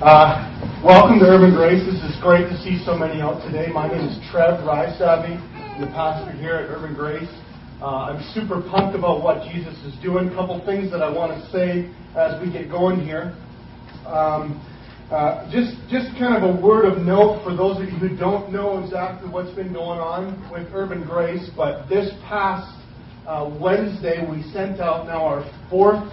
Uh, welcome to Urban Grace. This is great to see so many out today. My name is Trev Rysavvy. I'm the pastor here at Urban Grace. Uh, I'm super pumped about what Jesus is doing. A couple things that I want to say as we get going here. Um, uh, just, just kind of a word of note for those of you who don't know exactly what's been going on with Urban Grace, but this past uh, Wednesday we sent out now our fourth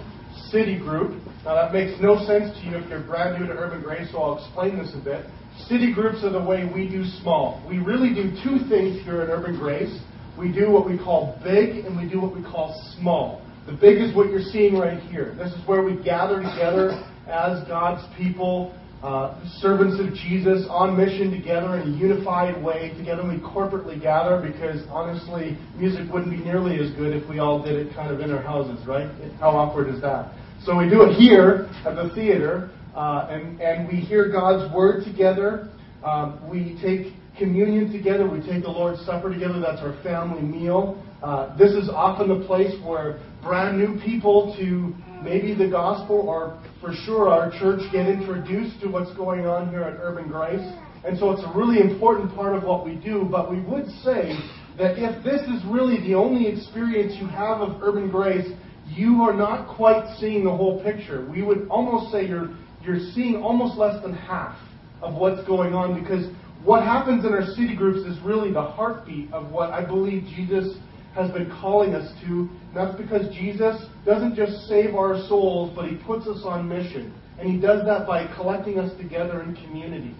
city group. Now, that makes no sense to you if you're brand new to Urban Grace, so I'll explain this a bit. City groups are the way we do small. We really do two things here at Urban Grace. We do what we call big, and we do what we call small. The big is what you're seeing right here. This is where we gather together as God's people, uh, servants of Jesus, on mission together in a unified way. Together we corporately gather because honestly, music wouldn't be nearly as good if we all did it kind of in our houses, right? How awkward is that? So we do it here at the theater, uh, and, and we hear God's word together. Um, we take communion together. We take the Lord's Supper together. That's our family meal. Uh, this is often the place where brand new people to maybe the gospel or for sure our church get introduced to what's going on here at Urban Grace. And so it's a really important part of what we do. But we would say that if this is really the only experience you have of Urban Grace, you are not quite seeing the whole picture. We would almost say you're, you're seeing almost less than half of what's going on because what happens in our city groups is really the heartbeat of what I believe Jesus has been calling us to. And that's because Jesus doesn't just save our souls, but he puts us on mission. And he does that by collecting us together in communities.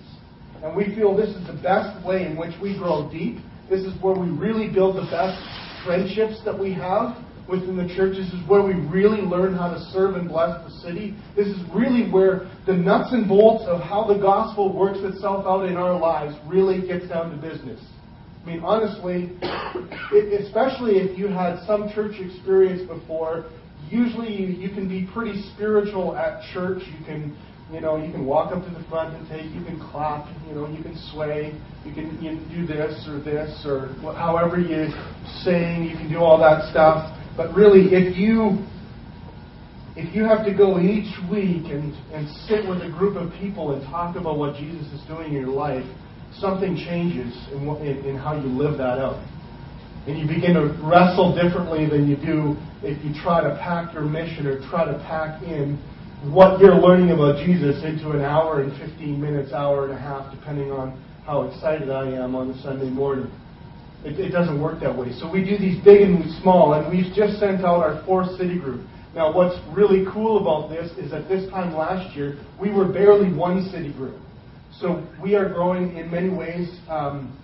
And we feel this is the best way in which we grow deep. This is where we really build the best friendships that we have within the church. This is where we really learn how to serve and bless the city. This is really where the nuts and bolts of how the gospel works itself out in our lives really gets down to business. I mean, honestly, especially if you had some church experience before, usually you, you can be pretty spiritual at church. You can, you know, you can walk up to the front and take, you can clap, you know, you can sway, you can, you can do this or this or however you sing, you can do all that stuff. But really, if you if you have to go each week and, and sit with a group of people and talk about what Jesus is doing in your life, something changes in, in, in how you live that out. And you begin to wrestle differently than you do if you try to pack your mission or try to pack in what you're learning about Jesus into an hour and 15 minutes, hour and a half, depending on how excited I am on a Sunday morning. It, it doesn't work that way. So we do these big and small, and we've just sent out our fourth city group. Now, what's really cool about this is that this time last year, we were barely one city group. So we are growing in many ways um,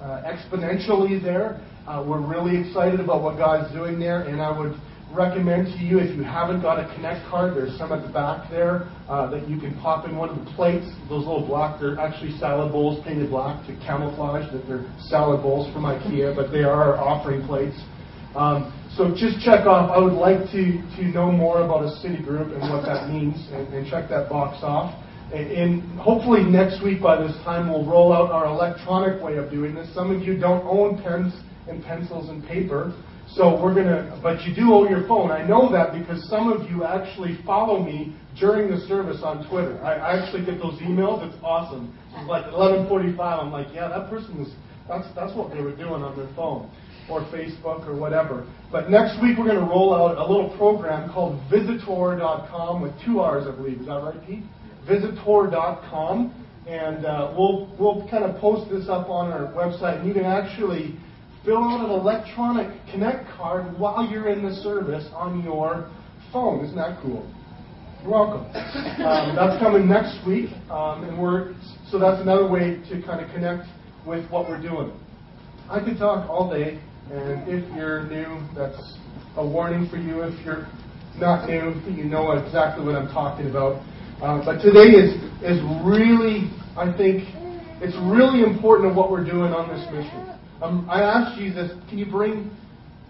uh, exponentially there. Uh, we're really excited about what God's doing there, and I would recommend to you if you haven't got a Connect card, there's some at the back there uh, that you can pop in one of the plates. Those little black, they're actually salad bowls painted black to camouflage that they're salad bowls from IKEA, but they are offering plates. Um, so just check off. I would like to, to know more about a city group and what that means, and, and check that box off. And, and hopefully next week by this time we'll roll out our electronic way of doing this. Some of you don't own pens and pencils and paper. So we're going to, but you do owe your phone. I know that because some of you actually follow me during the service on Twitter. I, I actually get those emails. It's awesome. It's like 11:45. I'm like, yeah, that person was. That's that's what they were doing on their phone, or Facebook or whatever. But next week we're going to roll out a little program called Visitor.com with two R's, I believe. Is that right, Pete? Visitor.com, and uh, we'll we'll kind of post this up on our website, and you can actually fill out an electronic Connect card while you're in the service on your phone. Isn't that cool? You're welcome. Um, that's coming next week, um, and we're so that's another way to kind of connect with what we're doing. I could talk all day, and if you're new, that's a warning for you. If you're not new, you know exactly what I'm talking about. Uh, but today is is really, I think, it's really important of what we're doing on this mission. Um, I asked Jesus, can you bring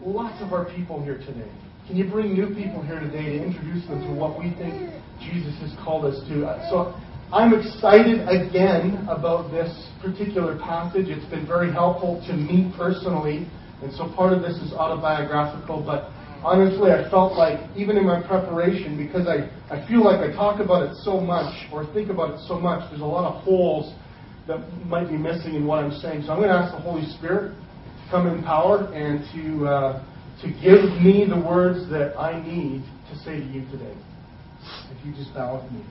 lots of our people here today? Can you bring new people here today to introduce them to what we think Jesus has called us to? Uh, so I'm excited again about this particular passage. It's been very helpful to me personally, and so part of this is autobiographical, but honestly, I felt like, even in my preparation, because I, I feel like I talk about it so much or think about it so much, there's a lot of holes that might be missing in what I'm saying. So I'm going to ask the Holy Spirit to come in power and to, uh, to give me the words that I need to say to you today. If you just bow with me.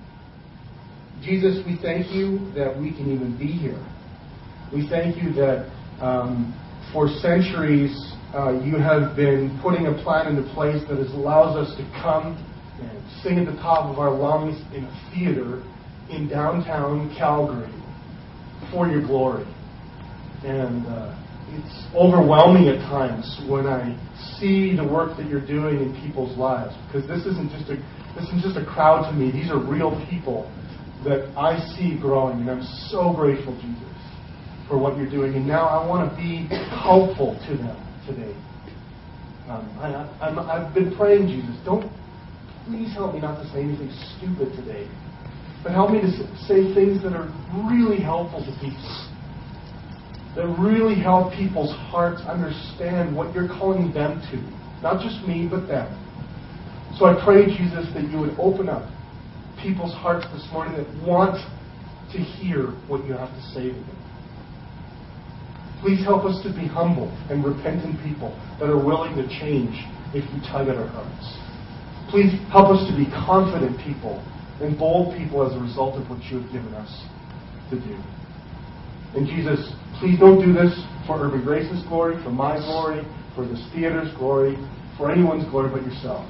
Jesus, we thank you that we can even be here. We thank you that um, for centuries uh, you have been putting a plan into place that has allows us to come and sing at the top of our lungs in a theater in downtown Calgary for your glory. And uh, it's overwhelming at times when I see the work that you're doing in people's lives because this isn't just a this isn't just a crowd to me. These are real people that I see growing, and I'm so grateful, Jesus, for what you're doing. And now I want to be helpful to them today. Um, I, have been praying, Jesus, don't please help me not to say anything stupid today, but help me to say things that are really helpful to people that really help people's hearts understand what you're calling them to. Not just me, but them. So I pray, Jesus, that you would open up people's hearts this morning that want to hear what you have to say to them. Please help us to be humble and repentant people that are willing to change if you tug at our hearts. Please help us to be confident people and bold people as a result of what you have given us to do. And Jesus, please don't do this for Urban Grace's glory, for my glory, for this theater's glory, for anyone's glory but yourself.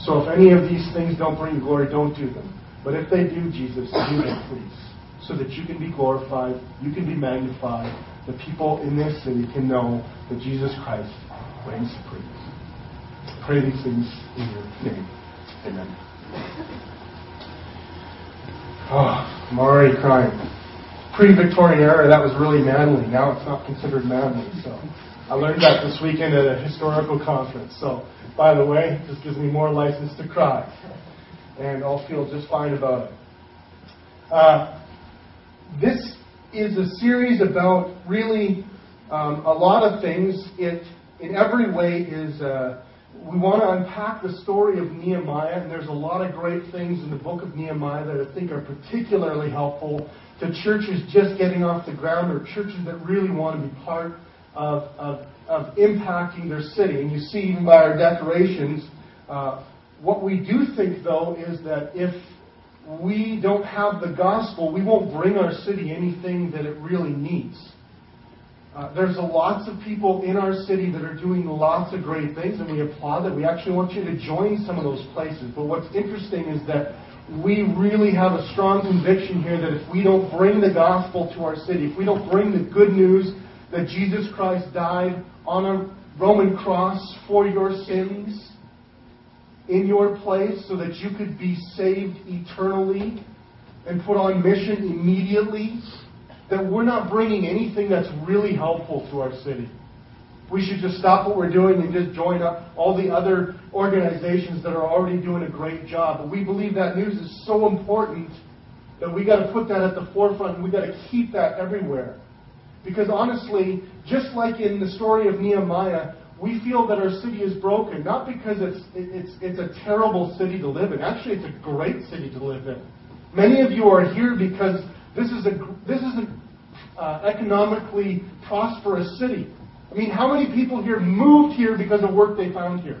So if any of these things don't bring glory, don't do them. But if they do, Jesus, do them, please. So that you can be glorified, you can be magnified, the people in this city can know that Jesus Christ reigns supreme. Pray these things in your name. Amen. Oh, I'm already crying pre-Victorian era, that was really manly. Now it's not considered manly. So I learned that this weekend at a historical conference. So, by the way, this gives me more license to cry. And I'll feel just fine about it. Uh, this is a series about really um, a lot of things. It, in every way, is uh, we want to unpack the story of Nehemiah, and there's a lot of great things in the book of Nehemiah that I think are particularly helpful to churches just getting off the ground or churches that really want to be part of, of, of impacting their city. And you see, even by our decorations, uh, what we do think, though, is that if we don't have the gospel, we won't bring our city anything that it really needs. Uh, there's lots of people in our city that are doing lots of great things, and we applaud that. We actually want you to join some of those places. But what's interesting is that we really have a strong conviction here that if we don't bring the gospel to our city, if we don't bring the good news that Jesus Christ died on a Roman cross for your sins in your place so that you could be saved eternally and put on mission immediately, that we're not bringing anything that's really helpful to our city. We should just stop what we're doing and just join up all the other organizations that are already doing a great job. But we believe that news is so important that we got to put that at the forefront and we got to keep that everywhere. Because honestly, just like in the story of Nehemiah, we feel that our city is broken, not because it's, it's, it's a terrible city to live in. Actually, it's a great city to live in. Many of you are here because this is, a, this is an uh, economically prosperous city. I mean, how many people here moved here because of work they found here?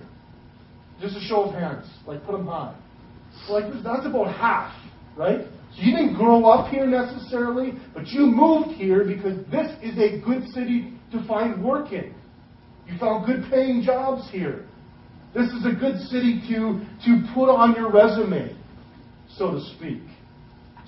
Just a show of hands. Like, put them high. Like, that's about half, right? So you didn't grow up here necessarily, but you moved here because this is a good city to find work in. You found good paying jobs here. This is a good city to, to put on your resume, so to speak.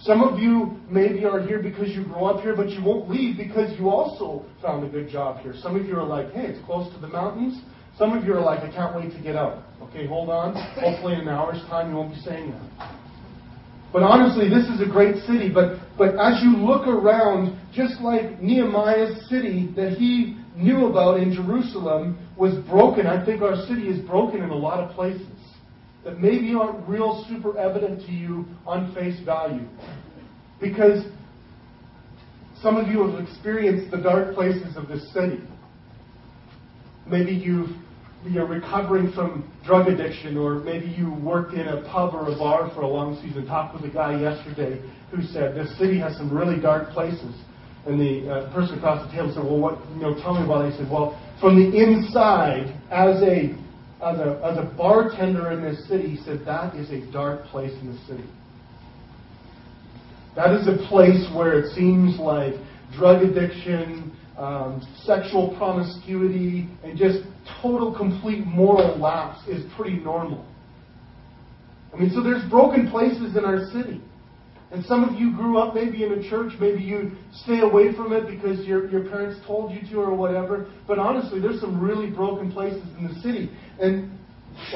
Some of you maybe are here because you grew up here, but you won't leave because you also found a good job here. Some of you are like, hey, it's close to the mountains. Some of you are like, I can't wait to get out. Okay, hold on. Hopefully in an hour's time you won't be saying that. But honestly, this is a great city. But, but as you look around, just like Nehemiah's city that he knew about in Jerusalem was broken, I think our city is broken in a lot of places that maybe aren't real super evident to you on face value. Because some of you have experienced the dark places of this city. Maybe you've you're recovering from drug addiction, or maybe you worked in a pub or a bar for a long season. Talked with a guy yesterday who said this city has some really dark places. And the uh, person across the table said, "Well, what? You know, tell me about it." He said, "Well, from the inside, as a as a as a bartender in this city, he said that is a dark place in the city. That is a place where it seems like drug addiction, um, sexual promiscuity, and just total, complete moral lapse is pretty normal. I mean, so there's broken places in our city. And some of you grew up maybe in a church, maybe you stay away from it because your, your parents told you to or whatever. But honestly, there's some really broken places in the city. And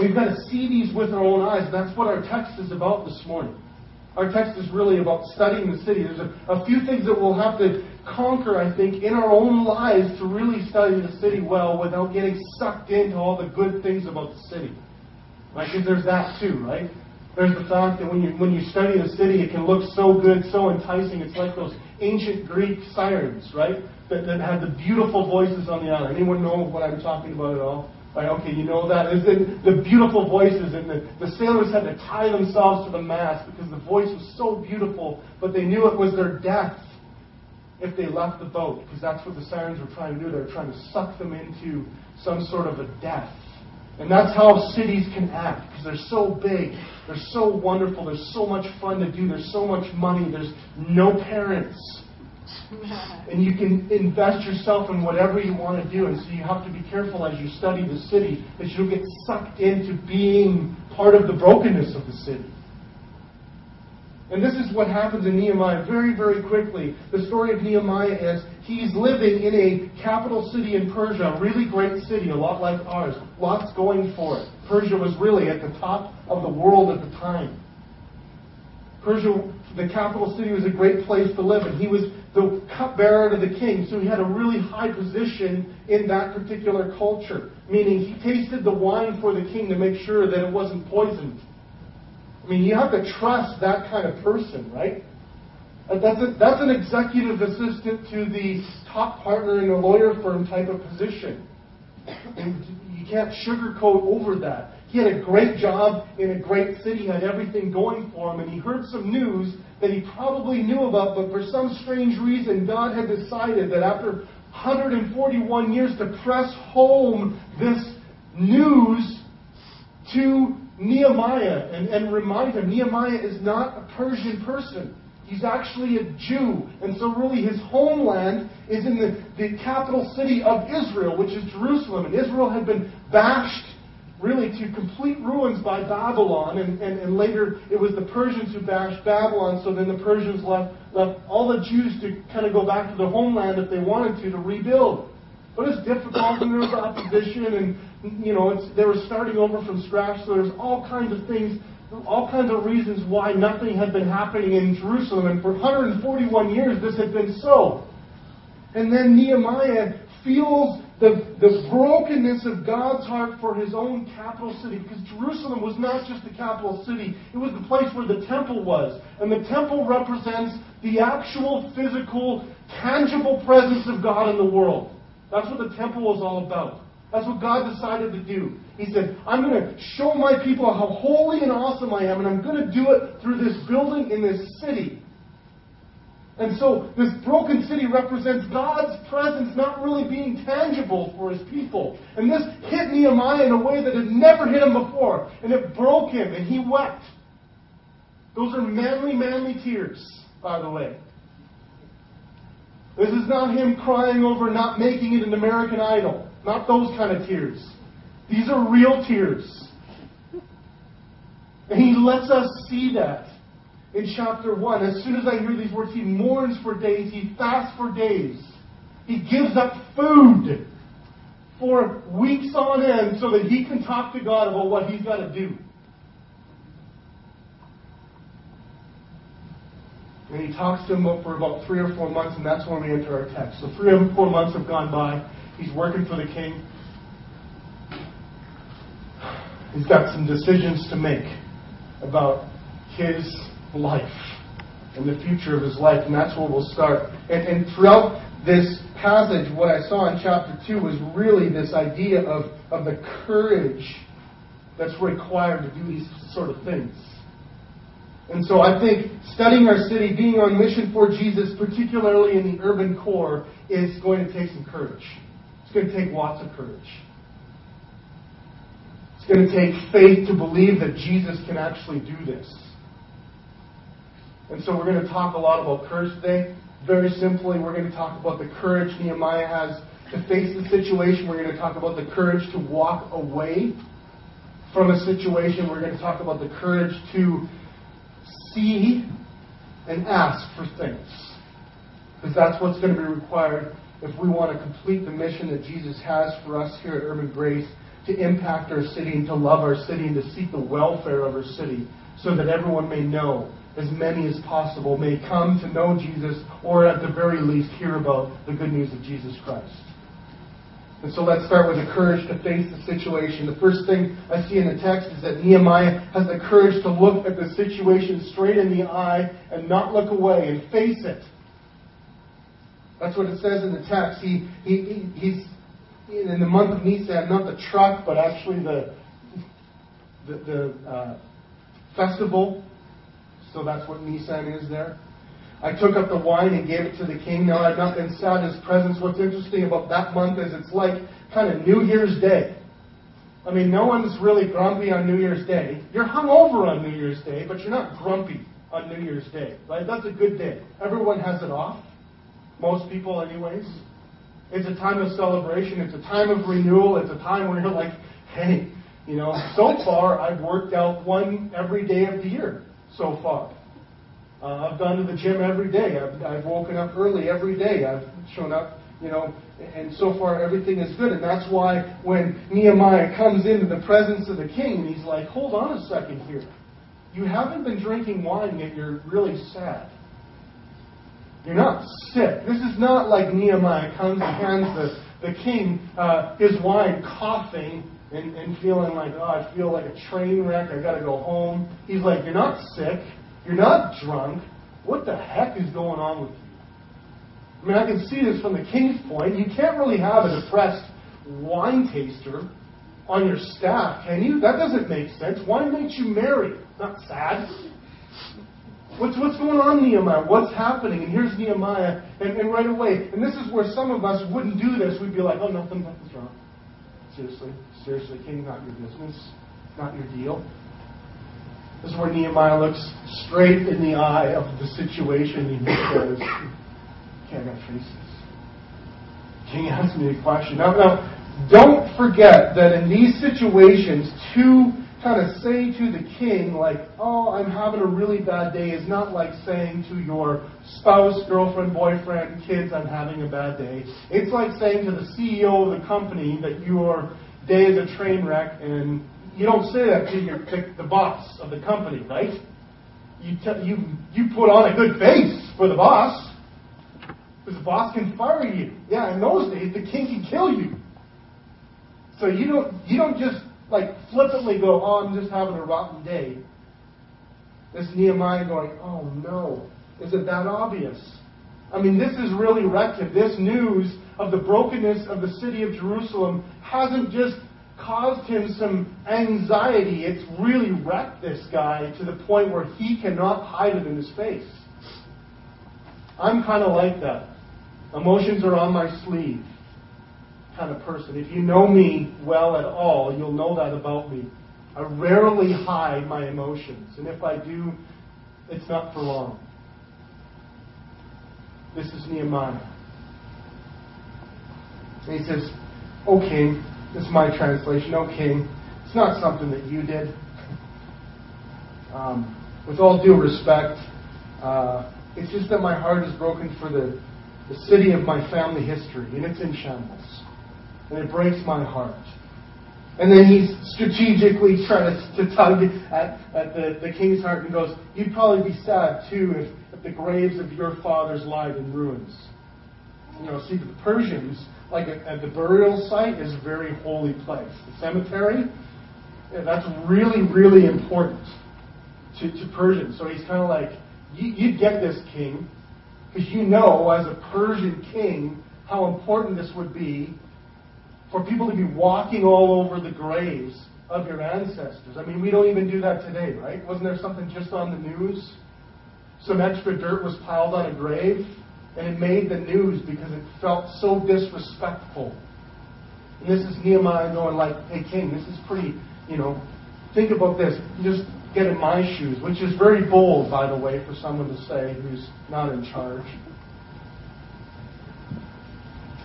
we've got to see these with our own eyes. That's what our text is about this morning. Our text is really about studying the city. There's a, a few things that we'll have to conquer, I think, in our own lives to really study the city well without getting sucked into all the good things about the city. Right? Because there's that too, right? There's the fact that when you when you study the city, it can look so good, so enticing. It's like those ancient Greek sirens, right? That, that had the beautiful voices on the island. Anyone know what I'm talking about at all? Okay, you know that. Is the, the beautiful voices, and the, the sailors had to tie themselves to the mast because the voice was so beautiful, but they knew it was their death if they left the boat, because that's what the sirens were trying to do. They were trying to suck them into some sort of a death. And that's how cities can act, because they're so big, they're so wonderful, there's so much fun to do, there's so much money, there's no parents. And you can invest yourself in whatever you want to do. And so you have to be careful as you study the city that you don't get sucked into being part of the brokenness of the city. And this is what happens in Nehemiah very, very quickly. The story of Nehemiah is he's living in a capital city in Persia, a really great city, a lot like ours. Lots going for it. Persia was really at the top of the world at the time. Persia, the capital city, was a great place to live, and he was the cupbearer to the king, so he had a really high position in that particular culture. Meaning, he tasted the wine for the king to make sure that it wasn't poisoned. I mean, you have to trust that kind of person, right? That's, a, that's an executive assistant to the top partner in a lawyer firm type of position. And you can't sugarcoat over that. He had a great job in a great city, had everything going for him, and he heard some news that he probably knew about, but for some strange reason, God had decided that after 141 years to press home this news to Nehemiah and, and remind him Nehemiah is not a Persian person. He's actually a Jew. And so, really, his homeland is in the, the capital city of Israel, which is Jerusalem. And Israel had been bashed, really, to complete ruins by Babylon. And, and, and later, it was the Persians who bashed Babylon. So then the Persians left, left all the Jews to kind of go back to their homeland if they wanted to, to rebuild. But it's difficult, and there was opposition, and you know, they were starting over from scratch, so there's all kinds of things, all kinds of reasons why nothing had been happening in Jerusalem. And for 141 years, this had been so. And then Nehemiah feels the, the brokenness of God's heart for his own capital city. Because Jerusalem was not just the capital city, it was the place where the temple was. And the temple represents the actual, physical, tangible presence of God in the world. That's what the temple was all about. That's what God decided to do. He said, I'm going to show my people how holy and awesome I am, and I'm going to do it through this building in this city. And so this broken city represents God's presence not really being tangible for his people. And this hit Nehemiah in a way that had never hit him before. And it broke him, and he wept. Those are manly, manly tears, by the way. This is not him crying over not making it an American Idol. Not those kind of tears. These are real tears. And he lets us see that in chapter 1. As soon as I hear these words, he mourns for days, he fasts for days. He gives up food for weeks on end so that he can talk to God about what he's got to do. And he talks to him for about three or four months, and that's when we enter our text. So three or four months have gone by. He's working for the king. He's got some decisions to make about his life. and the future of his life, and that's where we'll start. And, and throughout this passage, what I saw in chapter 2 was really this idea of, of the courage that's required to do these sort of things. And so I think studying our city, being on mission for Jesus, particularly in the urban core, is going to take some courage. It's going to take lots of courage. It's going to take faith to believe that Jesus can actually do this. And so we're going to talk a lot about courage today. Very simply, we're going to talk about the courage Nehemiah has to face the situation. We're going to talk about the courage to walk away from a situation. We're going to talk about the courage to see and ask for things. Because that's what's going to be required if we want to complete the mission that Jesus has for us here at Urban Grace to impact our city and to love our city and to seek the welfare of our city so that everyone may know, as many as possible, may come to know Jesus or at the very least hear about the good news of Jesus Christ. And so let's start with the courage to face the situation. The first thing I see in the text is that Nehemiah has the courage to look at the situation straight in the eye and not look away and face it. That's what it says in the text. He, he, he's in the month of Nisan, not the truck, but actually the, the, the uh, festival. So that's what Nisan is there. I took up the wine and gave it to the king. Now I've not been sad in his presence. What's interesting about that month is it's like kind of New Year's Day. I mean, no one's really grumpy on New Year's Day. You're hungover on New Year's Day, but you're not grumpy on New Year's Day. Right? That's a good day. Everyone has it off. Most people, anyways. It's a time of celebration. It's a time of renewal. It's a time where you're like, hey, you know, so far I've worked out one every day of the year so far. Uh, I've gone to the gym every day. I've, I've woken up early every day. I've shown up, you know, and so far everything is good. And that's why when Nehemiah comes into the presence of the king, and he's like, hold on a second here. You haven't been drinking wine, yet you're really sad. You're not sick. This is not like Nehemiah comes and hands the, the king uh, his wine, coughing and, and feeling like, oh, I feel like a train wreck. I've got to go home. He's like, you're not sick. You're not drunk. What the heck is going on with you? I mean, I can see this from the king's point. You can't really have a depressed wine taster on your staff, can you? That doesn't make sense. Wine makes you merry, not sad. What's, what's going on, Nehemiah? What's happening? And here's Nehemiah, and, and right away, and this is where some of us wouldn't do this. We'd be like, oh, nothing, nothing's wrong. Seriously, seriously, King, not your business, not your deal. This is where Nehemiah looks straight in the eye of the situation and he says, Okay, I face this. King asks me a question. Now, now, don't forget that in these situations, to kind of say to the king, like, oh, I'm having a really bad day, is not like saying to your spouse, girlfriend, boyfriend, kids, I'm having a bad day. It's like saying to the CEO of the company that your day is a train wreck and you don't say that to your, to the boss of the company, right? You, you, you put on a good face for the boss. Because the boss can fire you. Yeah, in those days, the king can kill you. So you don't, you don't just like flippantly go, oh, I'm just having a rotten day. This Nehemiah going, oh no, is it that obvious? I mean, this is really wrecked. This news of the brokenness of the city of Jerusalem hasn't just caused him some anxiety. It's really wrecked this guy to the point where he cannot hide it in his face. I'm kind of like that. Emotions are on my sleeve kind of person. If you know me well at all, you'll know that about me. I rarely hide my emotions, and if I do, it's not for long. This is Nehemiah. And he says, O king, this is my translation. O king, it's not something that you did. Um, with all due respect, uh, it's just that my heart is broken for the, the city of my family history, and it's in shambles. And it breaks my heart. And then he's strategically trying to, to tug at, at the, the king's heart and goes, You'd probably be sad too if, if the graves of your fathers lied in ruins. You know, see, the Persians like the burial site is a very holy place. The cemetery, yeah, that's really, really important to, to Persians. So he's kind of like, you, you get this, king, because you know, as a Persian king, how important this would be for people to be walking all over the graves of your ancestors. I mean, we don't even do that today, right? Wasn't there something just on the news? Some extra dirt was piled on a grave, and it made the news because it felt so disrespectful. And this is Nehemiah going like, hey, king, this is pretty, you know, think about this. Just get in my shoes, which is very bold, by the way, for someone to say who's not in charge.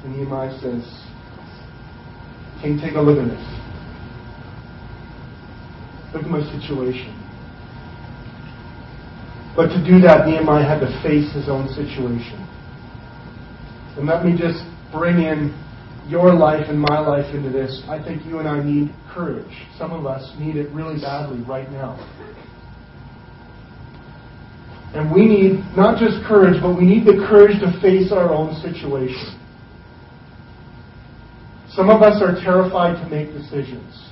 And Nehemiah says, King, take a look at this. Look at my situation. But to do that, Nehemiah had to face his own situation. And let me just bring in your life and my life into this. I think you and I need courage. Some of us need it really badly right now. And we need not just courage, but we need the courage to face our own situation. Some of us are terrified to make decisions.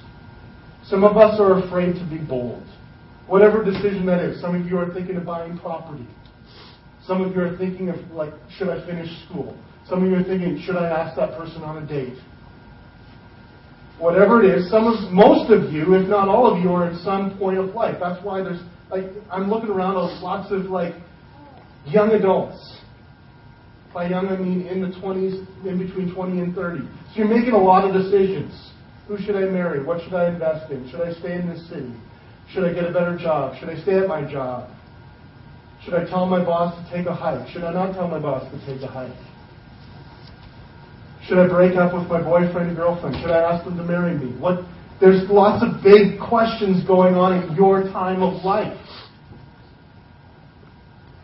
Some of us are afraid to be bold. Whatever decision that is. Some of you are thinking of buying property. Some of you are thinking of, like, should I finish school? Some of you are thinking, should I ask that person on a date? Whatever it is, some of, most of you, if not all of you, are at some point of life. That's why there's, like, I'm looking around at lots of, like, young adults. By young, I mean in the 20s, in between 20 and 30. So you're making a lot of decisions. Who should I marry? What should I invest in? Should I stay in this city? Should I get a better job? Should I stay at my job? Should I tell my boss to take a hike? Should I not tell my boss to take a hike? Should I break up with my boyfriend and girlfriend? Should I ask them to marry me? What? There's lots of big questions going on in your time of life.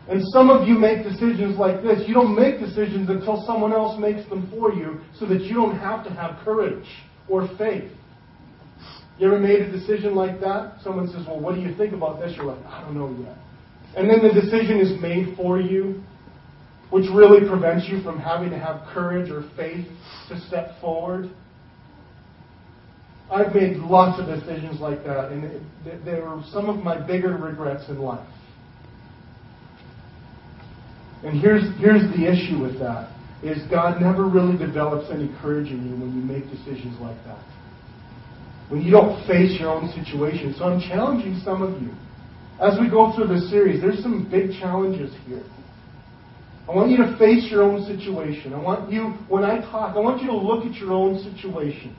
And some of you make decisions like this. You don't make decisions until someone else makes them for you so that you don't have to have courage or faith. You ever made a decision like that? Someone says, Well, what do you think about this? You're like, I don't know yet. And then the decision is made for you, which really prevents you from having to have courage or faith to step forward. I've made lots of decisions like that, and they were some of my bigger regrets in life. And here's, here's the issue with that is God never really develops any courage in you when you make decisions like that. When you don't face your own situation. So I'm challenging some of you. As we go through this series, there's some big challenges here. I want you to face your own situation. I want you, when I talk, I want you to look at your own situation.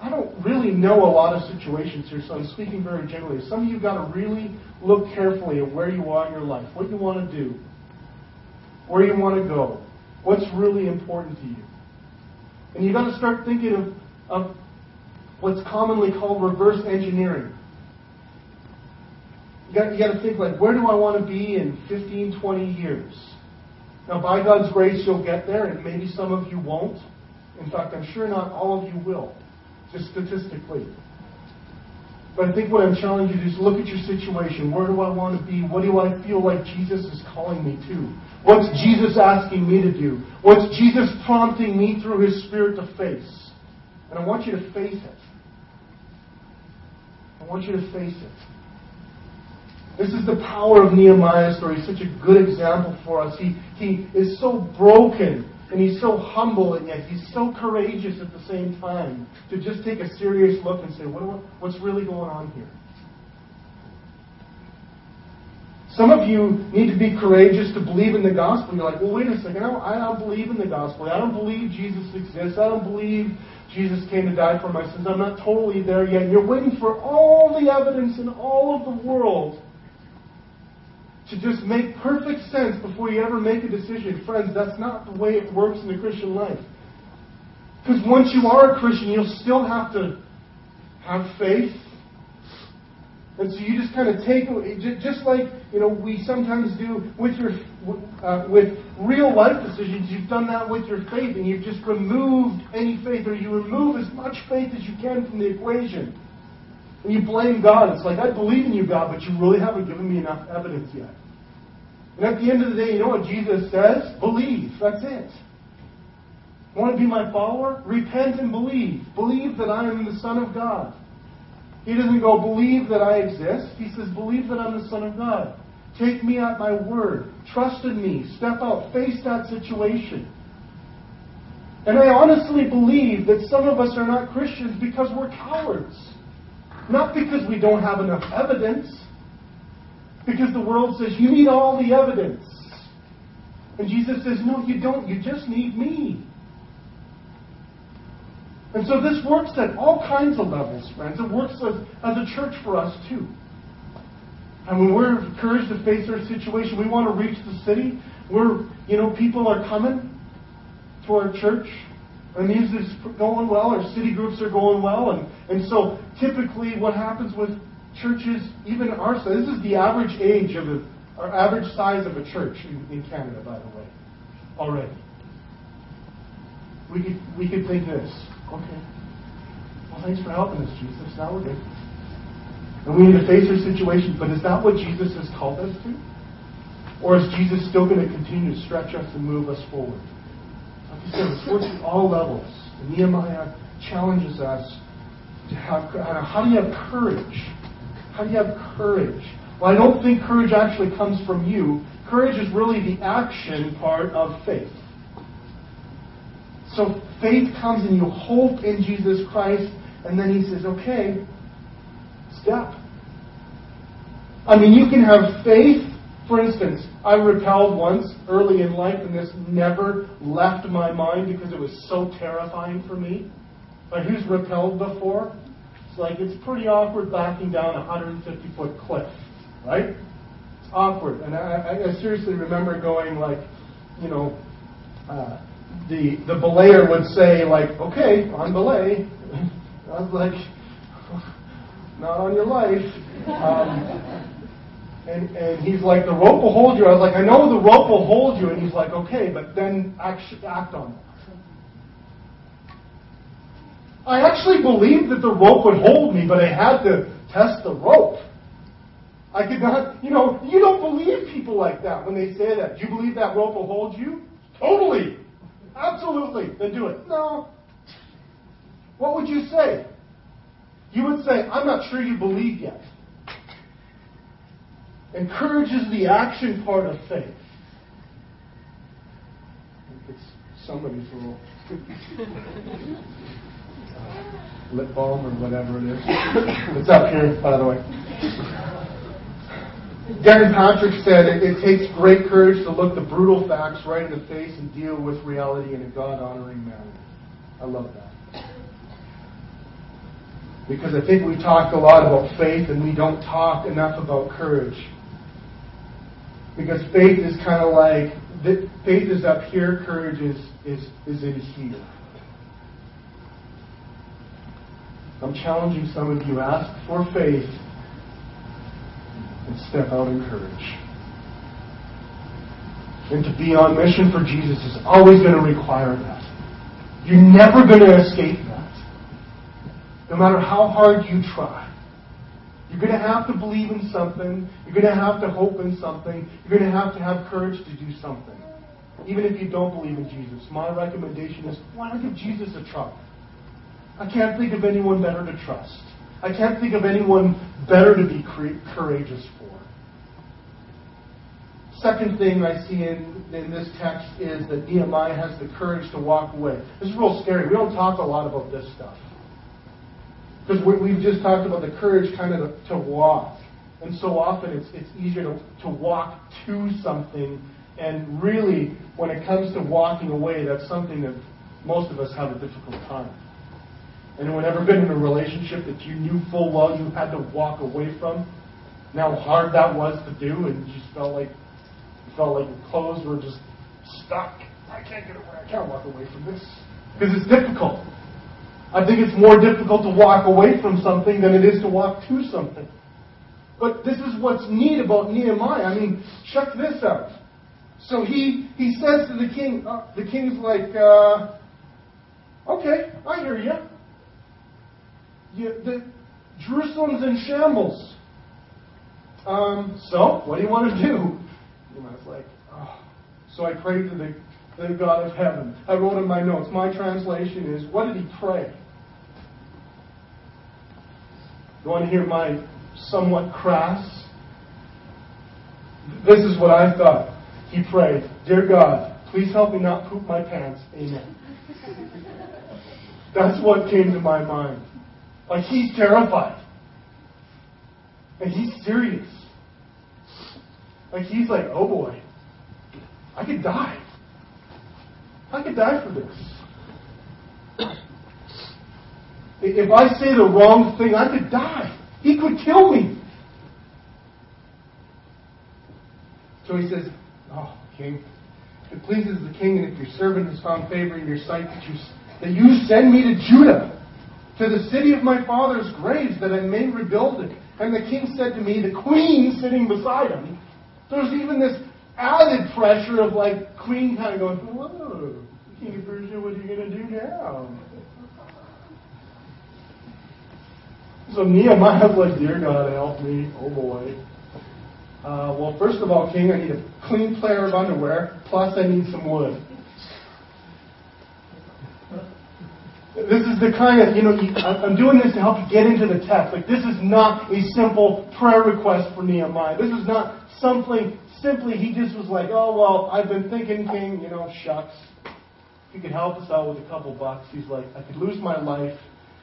I don't really know a lot of situations here, so I'm speaking very generally. Some of you got to really look carefully at where you are in your life, what you want to do, where you want to go. What's really important to you? And you've got to start thinking of, of what's commonly called reverse engineering. You got, you got to think like, where do I want to be in 15, 20 years? Now, by God's grace, you'll get there, and maybe some of you won't. In fact, I'm sure not all of you will, just statistically. But I think what I'm challenging you to do is look at your situation. Where do I want to be? What do I feel like Jesus is calling me to? What's Jesus asking me to do? What's Jesus prompting me through His Spirit to face? And I want you to face it. I want you to face it. This is the power of Nehemiah's story. It's such a good example for us. He, he is so broken and he's so humble and yet he's so courageous at the same time to just take a serious look and say, what, what's really going on here? Some of you need to be courageous to believe in the gospel. You're like, well, wait a second. I don't, I don't believe in the gospel. I don't believe Jesus exists. I don't believe Jesus came to die for my sins. I'm not totally there yet. You're waiting for all the evidence in all of the world to just make perfect sense before you ever make a decision. Friends, that's not the way it works in the Christian life. Because once you are a Christian, you'll still have to have faith, and so you just kind of take, just like you know we sometimes do with your uh, with real life decisions. You've done that with your faith, and you've just removed any faith, or you remove as much faith as you can from the equation. And you blame God. It's like I believe in you, God, but you really haven't given me enough evidence yet. And at the end of the day, you know what Jesus says? Believe. That's it. Want to be my follower? Repent and believe. Believe that I am the Son of God. He doesn't go, believe that I exist. He says, believe that I'm the Son of God. Take me at my word. Trust in me. Step out. Face that situation. And I honestly believe that some of us are not Christians because we're cowards. Not because we don't have enough evidence. Because the world says, you need all the evidence. And Jesus says, no, you don't. You just need me. And so this works at all kinds of levels, friends. It works as, as a church for us, too. And when we're encouraged to face our situation, we want to reach the city. We're, you know, people are coming to our church. Our music's going well. Our city groups are going well. And, and so typically what happens with churches, even our size, this is the average age of a, our average size of a church in, in Canada, by the way, already. We could, we could think this. Okay. Well, thanks for helping us, Jesus. Now we're good. And we need to face our situation, but is that what Jesus has called us to? Or is Jesus still going to continue to stretch us and move us forward? Said, it's works at all levels. And Nehemiah challenges us to have uh, how do you have courage? How do you have courage? Well, I don't think courage actually comes from you. Courage is really the action part of faith. So faith comes and you hope in Jesus Christ, and then he says, okay, step. I mean, you can have faith. For instance, I rappelled once early in life, and this never left my mind because it was so terrifying for me. But who's rappelled before? It's like it's pretty awkward backing down a 150 foot cliff, right? It's awkward. And I, I seriously remember going like, you know, uh, the the belayer would say like, okay, on belay. I was like, not on your life. Um, and, and he's like, the rope will hold you. I was like, I know the rope will hold you. And he's like, okay, but then act, act on it. I actually believed that the rope would hold me, but I had to test the rope. I could not, you know, you don't believe people like that when they say that. Do you believe that rope will hold you? Totally. Absolutely. Then do it. No. What would you say? You would say, I'm not sure you believe yet. And courage is the action part of faith. It's somebody's little lip balm or whatever it is. It's up here, by the way. Darrin Patrick said it, it takes great courage to look the brutal facts right in the face and deal with reality in a God honoring manner. I love that. Because I think we talk a lot about faith and we don't talk enough about courage. Because faith is kind of like, faith is up here, courage is, is, is in here. I'm challenging some of you, ask for faith and step out in courage. And to be on mission for Jesus is always going to require that. You're never going to escape that. No matter how hard you try. You're going to have to believe in something. You're going to have to hope in something. You're going to have to have courage to do something. Even if you don't believe in Jesus. My recommendation is why not give Jesus a try? I can't think of anyone better to trust. I can't think of anyone better to be courageous for. Second thing I see in, in this text is that Nehemiah has the courage to walk away. This is real scary. We don't talk a lot about this stuff. Because we've just talked about the courage kind of to walk. And so often it's, it's easier to, to walk to something. And really, when it comes to walking away, that's something that most of us have a difficult time. Anyone ever been in a relationship that you knew full well you had to walk away from? How hard that was to do, and you just felt like you felt like your clothes were just stuck. I can't get away. I can't walk away from this because it's difficult. I think it's more difficult to walk away from something than it is to walk to something. But this is what's neat about Nehemiah. I mean, check this out. So he, he says to the king, uh, the king's like, uh, okay, I hear you. you the, Jerusalem's in shambles. Um, so, what do you want to do? Nehemiah's like, oh. So I prayed to the the God of heaven. I wrote in my notes, my translation is, what did he pray? You want to hear my somewhat crass? This is what I thought. He prayed, Dear God, please help me not poop my pants. Amen. That's what came to my mind. Like, he's terrified. And he's serious. Like, he's like, oh boy, I could die. I could die for this. If I say the wrong thing, I could die. He could kill me. So he says, Oh, king, it pleases the king, and if your servant has found favor in your sight, that you, that you send me to Judah, to the city of my father's graves, that I may rebuild it. And the king said to me, the queen sitting beside him, there's even this added pressure of like queen kind of going, king of Persia, what are you going to do now? So Nehemiah's like, dear God, help me. Oh boy. Uh, well, first of all, King, I need a clean pair of underwear, plus I need some wood. This is the kind of, you know, I'm doing this to help you get into the text. Like, this is not a simple prayer request for Nehemiah. This is not something simply, he just was like, oh, well, I've been thinking, King, you know, shucks. If you could help us out with a couple bucks, he's like, I could lose my life.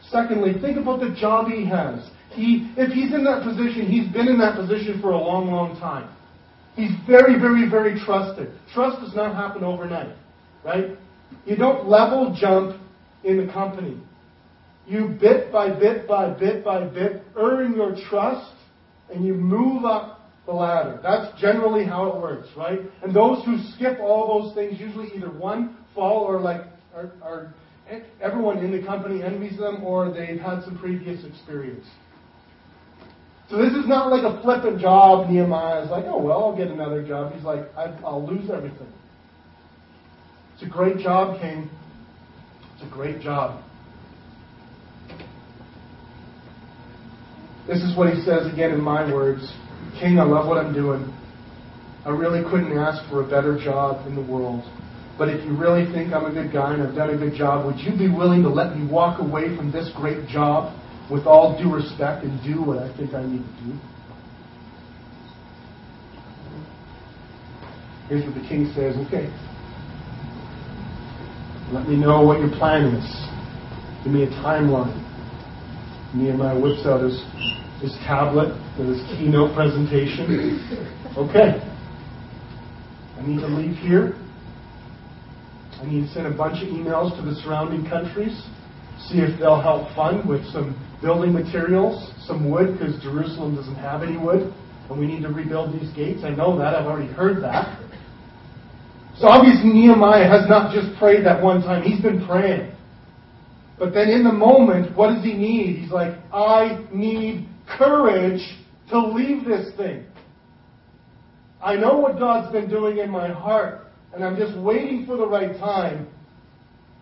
Secondly, think about the job he has. He, if he's in that position, he's been in that position for a long, long time. He's very, very, very trusted. Trust does not happen overnight, right? You don't level jump in the company. You bit by bit by bit by bit earn your trust and you move up the ladder. That's generally how it works, right? And those who skip all those things usually either one fall or like are, are everyone in the company envies them or they've had some previous experience. So this is not like a flippant job. Nehemiah is like, oh, well, I'll get another job. He's like, I'll lose everything. It's a great job, King. It's a great job. This is what he says again in my words King, I love what I'm doing. I really couldn't ask for a better job in the world. But if you really think I'm a good guy and I've done a good job, would you be willing to let me walk away from this great job with all due respect and do what I think I need to do? Here's what the king says okay. Let me know what your plan is. Give me a timeline. Nehemiah whips out his, his tablet with his keynote presentation. Okay. I need to leave here. I need to send a bunch of emails to the surrounding countries, see if they'll help fund with some building materials, some wood, because Jerusalem doesn't have any wood, and we need to rebuild these gates. I know that. I've already heard that. So obviously, Nehemiah has not just prayed that one time, he's been praying. But then in the moment, what does he need? He's like, I need courage to leave this thing. I know what God's been doing in my heart and I'm just waiting for the right time.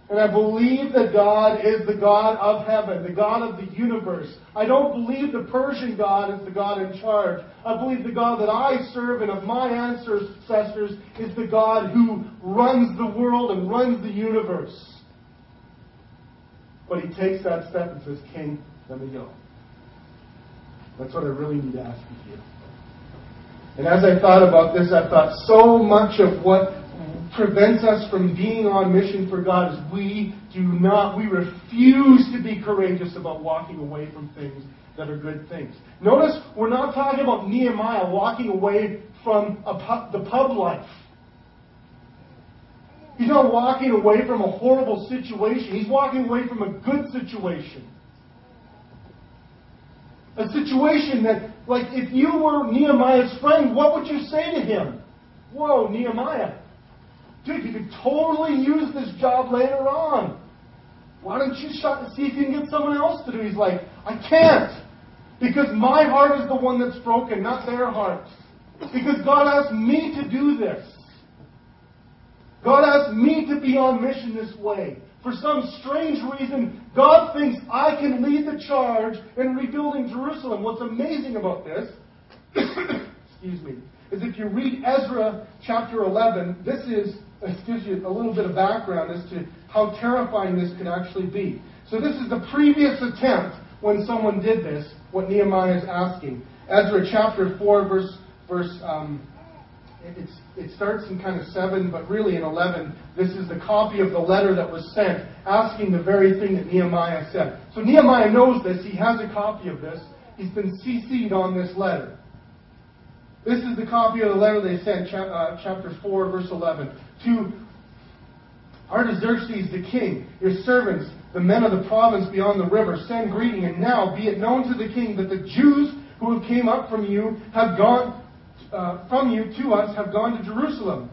And I believe that God is the God of heaven, the God of the universe. I don't believe the Persian God is the God in charge. I believe the God that I serve and of my ancestors is the God who runs the world and runs the universe. But he takes that step and says, King, let me go. That's what I really need to ask of you. And as I thought about this, I thought so much of what prevents us from being on mission for God is we do not, we refuse to be courageous about walking away from things that are good things. Notice we're not talking about Nehemiah walking away from the pub life. He's not walking away from a horrible situation. He's walking away from a good situation. A situation that, like, if you were Nehemiah's friend, what would you say to him? Whoa, Nehemiah, Dude, you could totally use this job later on. Why don't you see if you can get someone else to do? He's like, I can't. Because my heart is the one that's broken, not their heart. Because God asked me to do this. God asked me to be on mission this way. For some strange reason, God thinks I can lead the charge in rebuilding Jerusalem. What's amazing about this, excuse me, is if you read Ezra chapter 11, this is this gives you a little bit of background as to how terrifying this can actually be. So this is the previous attempt when someone did this, what Nehemiah is asking. Ezra chapter 4, verse, verse um, it's, it starts in kind of 7, but really in 11, this is the copy of the letter that was sent asking the very thing that Nehemiah said. So Nehemiah knows this. He has a copy of this. He's been CC'd on this letter. This is the copy of the letter they sent, uh, chapter 4, verse 11. To Artaxerxes the king, your servants, the men of the province beyond the river, send greeting, and now be it known to the king that the Jews who have came up from you have gone uh, from you to us have gone to Jerusalem.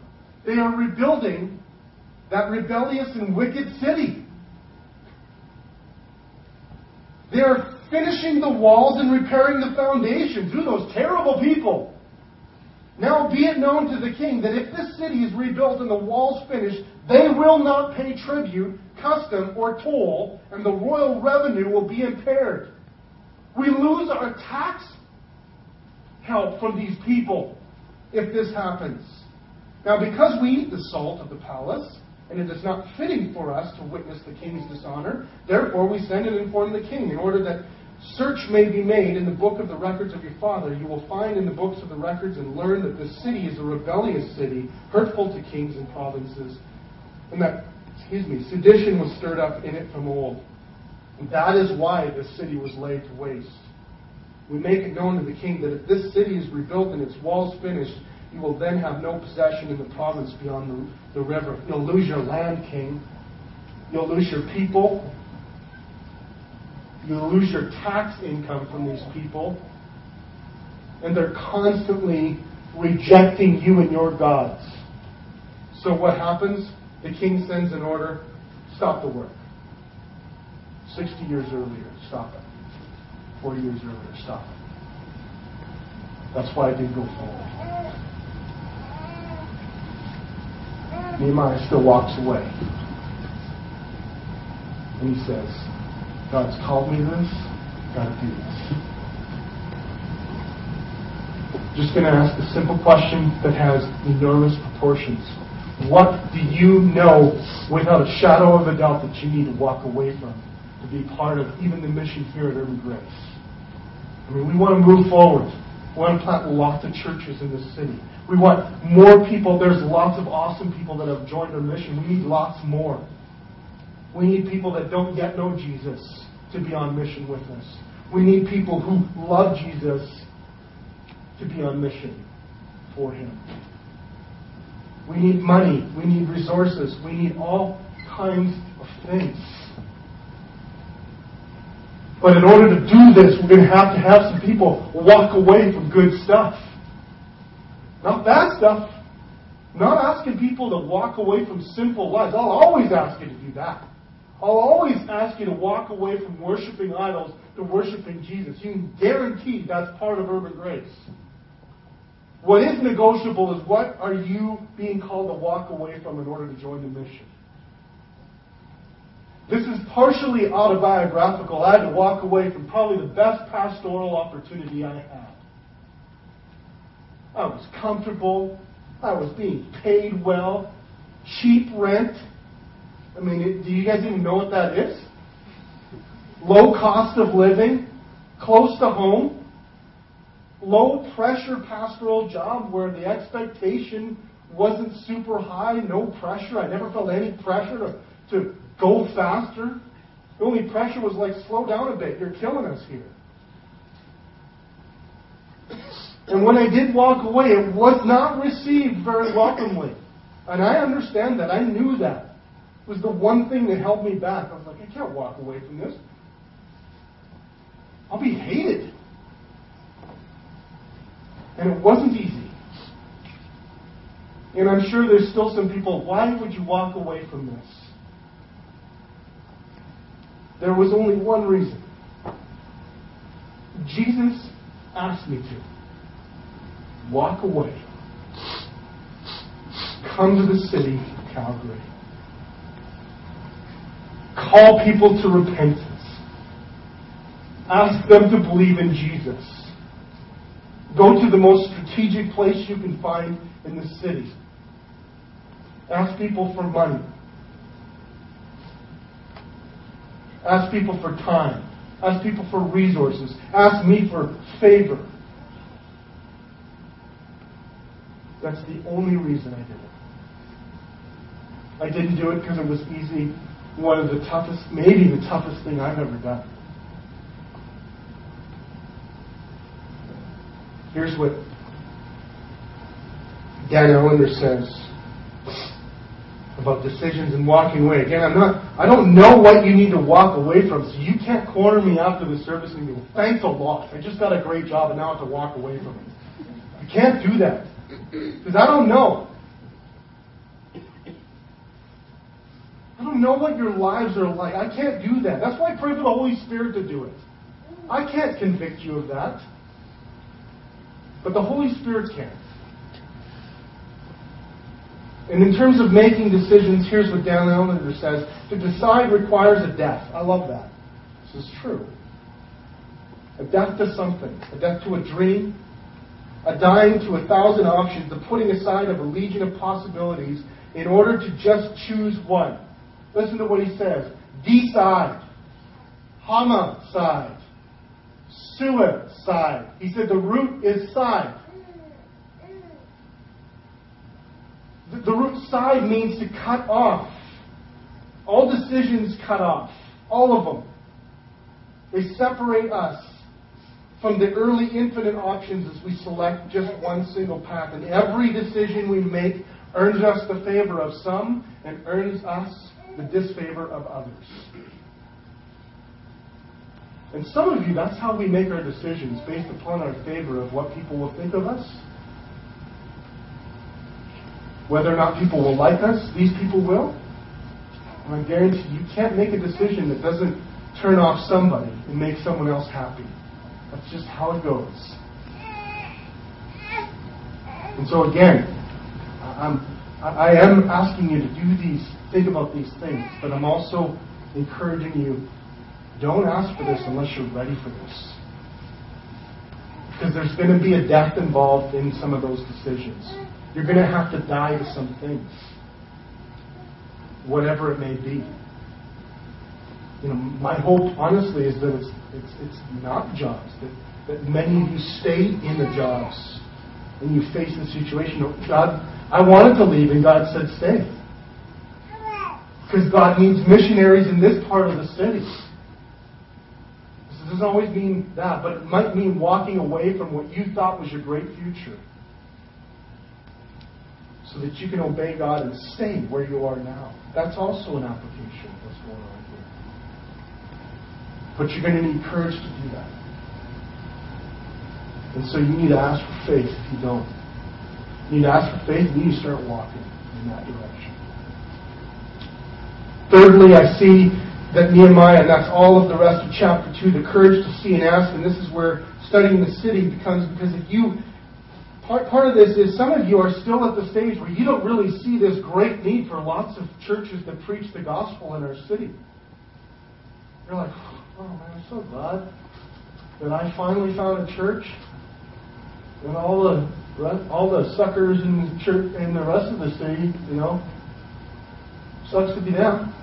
They are rebuilding that rebellious and wicked city. They are finishing the walls and repairing the foundations. Who those terrible people? Now be it known to the king that if this city is rebuilt and the walls finished, they will not pay tribute, custom, or toll, and the royal revenue will be impaired. We lose our tax help from these people if this happens. Now, because we eat the salt of the palace, and it is not fitting for us to witness the king's dishonor, therefore we send and inform the king, in order that search may be made in the book of the records of your father. You will find in the books of the records and learn that this city is a rebellious city, hurtful to kings and provinces, and that, excuse me, sedition was stirred up in it from old. And that is why this city was laid to waste. We make it known to the king that if this city is rebuilt and its walls finished, you will then have no possession in the province beyond the, the river. You'll lose your land, king. You'll lose your people. You'll lose your tax income from these people. And they're constantly rejecting you and your gods. So what happens? The king sends an order stop the work. 60 years earlier, stop it. 40 years earlier, stop. That's why I didn't go forward. Nehemiah still walks away. And he says, God's called me this, gotta do this. Just going to ask a simple question that has enormous proportions. What do you know without a shadow of a doubt that you need to walk away from to be part of even the mission here at Urban Grace? I mean, we want to move forward. We want to plant lots of churches in this city. We want more people. There's lots of awesome people that have joined our mission. We need lots more. We need people that don't yet know Jesus to be on mission with us. We need people who love Jesus to be on mission for Him. We need money. We need resources. We need all kinds of things. But in order to do this, we're going to have to have some people walk away from good stuff. Not bad stuff. Not asking people to walk away from sinful lives. I'll always ask you to do that. I'll always ask you to walk away from worshiping idols to worshiping Jesus. You can guarantee that's part of urban grace. What is negotiable is what are you being called to walk away from in order to join the mission? This is partially autobiographical. I had to walk away from probably the best pastoral opportunity I had. I was comfortable. I was being paid well. Cheap rent. I mean, do you guys even know what that is? Low cost of living, close to home, low pressure pastoral job where the expectation wasn't super high, no pressure. I never felt any pressure to, to go faster. The only pressure was like, slow down a bit, you're killing us here. And when I did walk away, it was not received very welcomely. And I understand that. I knew that It was the one thing that held me back. I was like, I can't walk away from this. I'll be hated. And it wasn't easy. And I'm sure there's still some people, why would you walk away from this? There was only one reason. Jesus asked me to. Walk away. Come to the city of Calgary call people to repentance. Ask them to believe in Jesus. Go to the most strategic place you can find in the city. Ask people for money. Ask people for time. Ask people for resources. Ask me for favor. That's the only reason I did it. I didn't do it because it was easy. One of the toughest, maybe the toughest thing I've ever done. Here's what Dan Ellender says about decisions and walking away. Again, I'm not, I don't know what you need to walk away from, so you can't corner me after the service and go, thanks a lot. I just got a great job and now I have to walk away from it. You can't do that. Because I don't know. I don't know what your lives are like. I can't do that. That's why I pray for the Holy Spirit to do it. I can't convict you of that. But the Holy Spirit can. And in terms of making decisions, here's what Dan Allender says To decide requires a death. I love that. This is true. A death to something, a death to a dream, a dying to a thousand options, the putting aside of a legion of possibilities in order to just choose one. Listen to what he says. Decide. Homicide. Suicide. He said the root is side. The root side means to cut off. All decisions cut off. All of them. They separate us from the early infinite options as we select just one single path. And every decision we make earns us the favor of some and earns us the disfavor of others. And some of you, that's how we make our decisions, based upon our favor of what people will think of us whether or not people will like us, these people will. And I guarantee you can't make a decision that doesn't turn off somebody and make someone else happy. That's just how it goes. And so again, I'm, I am asking you to do these, think about these things, but I'm also encouraging you, don't ask for this unless you're ready for this. Because there's going to be a death involved in some of those decisions. You're going to have to die to some things, whatever it may be. You know, my hope, honestly, is that it's, it's, it's not jobs, that, that many of you stay in the jobs and you face the situation. God, I wanted to leave, and God said, stay. Because God needs missionaries in this part of the city. This doesn't always mean that, but it might mean walking away from what you thought was your great future so that you can obey God and stay where you are now. That's also an application of what's going on here. But you're going to need courage to do that. And so you need to ask for faith if you don't. You need to ask for faith and you need to start walking in that direction. Thirdly, I see that Nehemiah, and that's all of the rest of chapter 2, the courage to see and ask, and this is where studying the city becomes, because if you part, part of this is some of you are still at the stage where you don't really see this great need for lots of churches that preach the gospel in our city. You're like, oh man, I'm so glad that I finally found a church and all the all the suckers in the church and the rest of the city, you know, sucks to be them.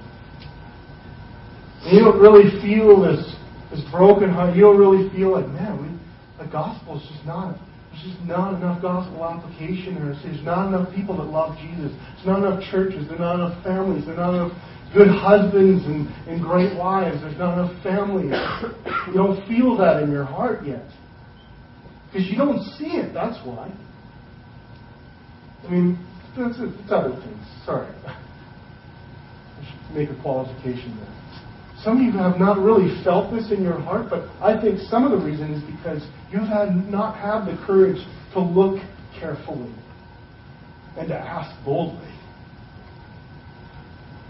And you don't really feel this this broken heart. You don't really feel like, man, we, the gospel is just not there's just not enough gospel application there. There's not enough people that love Jesus. There's not enough churches. There's not enough families. There's not enough good husbands and, and great wives. There's not enough families. You don't feel that in your heart yet. Because you don't see it, that's why. I mean, it's, it's other things. Sorry. I should make a qualification there. Some of you have not really felt this in your heart, but I think some of the reason is because you have not had the courage to look carefully and to ask boldly.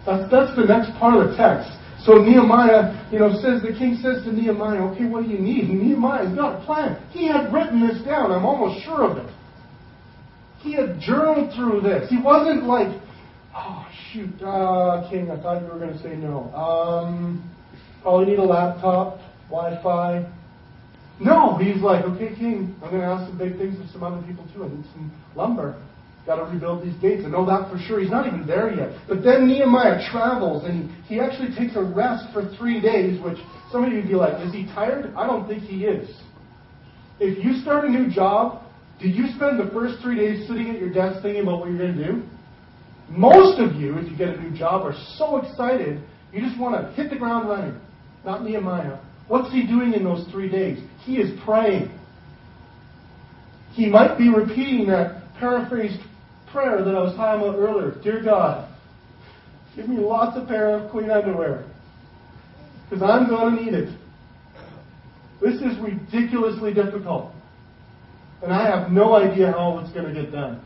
That's, that's the next part of the text. So Nehemiah, you know, says the king says to Nehemiah, okay, what do you need? And Nehemiah's got a plan. He had written this down. I'm almost sure of it. He had journaled through this. He wasn't like, oh shoot, uh, king, I thought you were going to say no. Um, probably need a laptop, Wi-Fi, no, he's like, okay, king, I'm going to ask some big things of some other people too. I need some lumber. Got to rebuild these gates. I know that for sure. He's not even there yet. But then Nehemiah travels and he, actually takes a rest for three days, which some of you would be like, is he tired? I don't think he is. If you start a new job Did you spend the first three days sitting at your desk thinking about what you're going to do? Most of you, if you get a new job, are so excited you just want to hit the ground running. Not Nehemiah. What's he doing in those three days? He is praying. He might be repeating that paraphrased prayer that I was talking about earlier. Dear God, give me lots of pair of clean underwear. Because I'm going to need it. This is ridiculously difficult. And I have no idea how it's going to get done.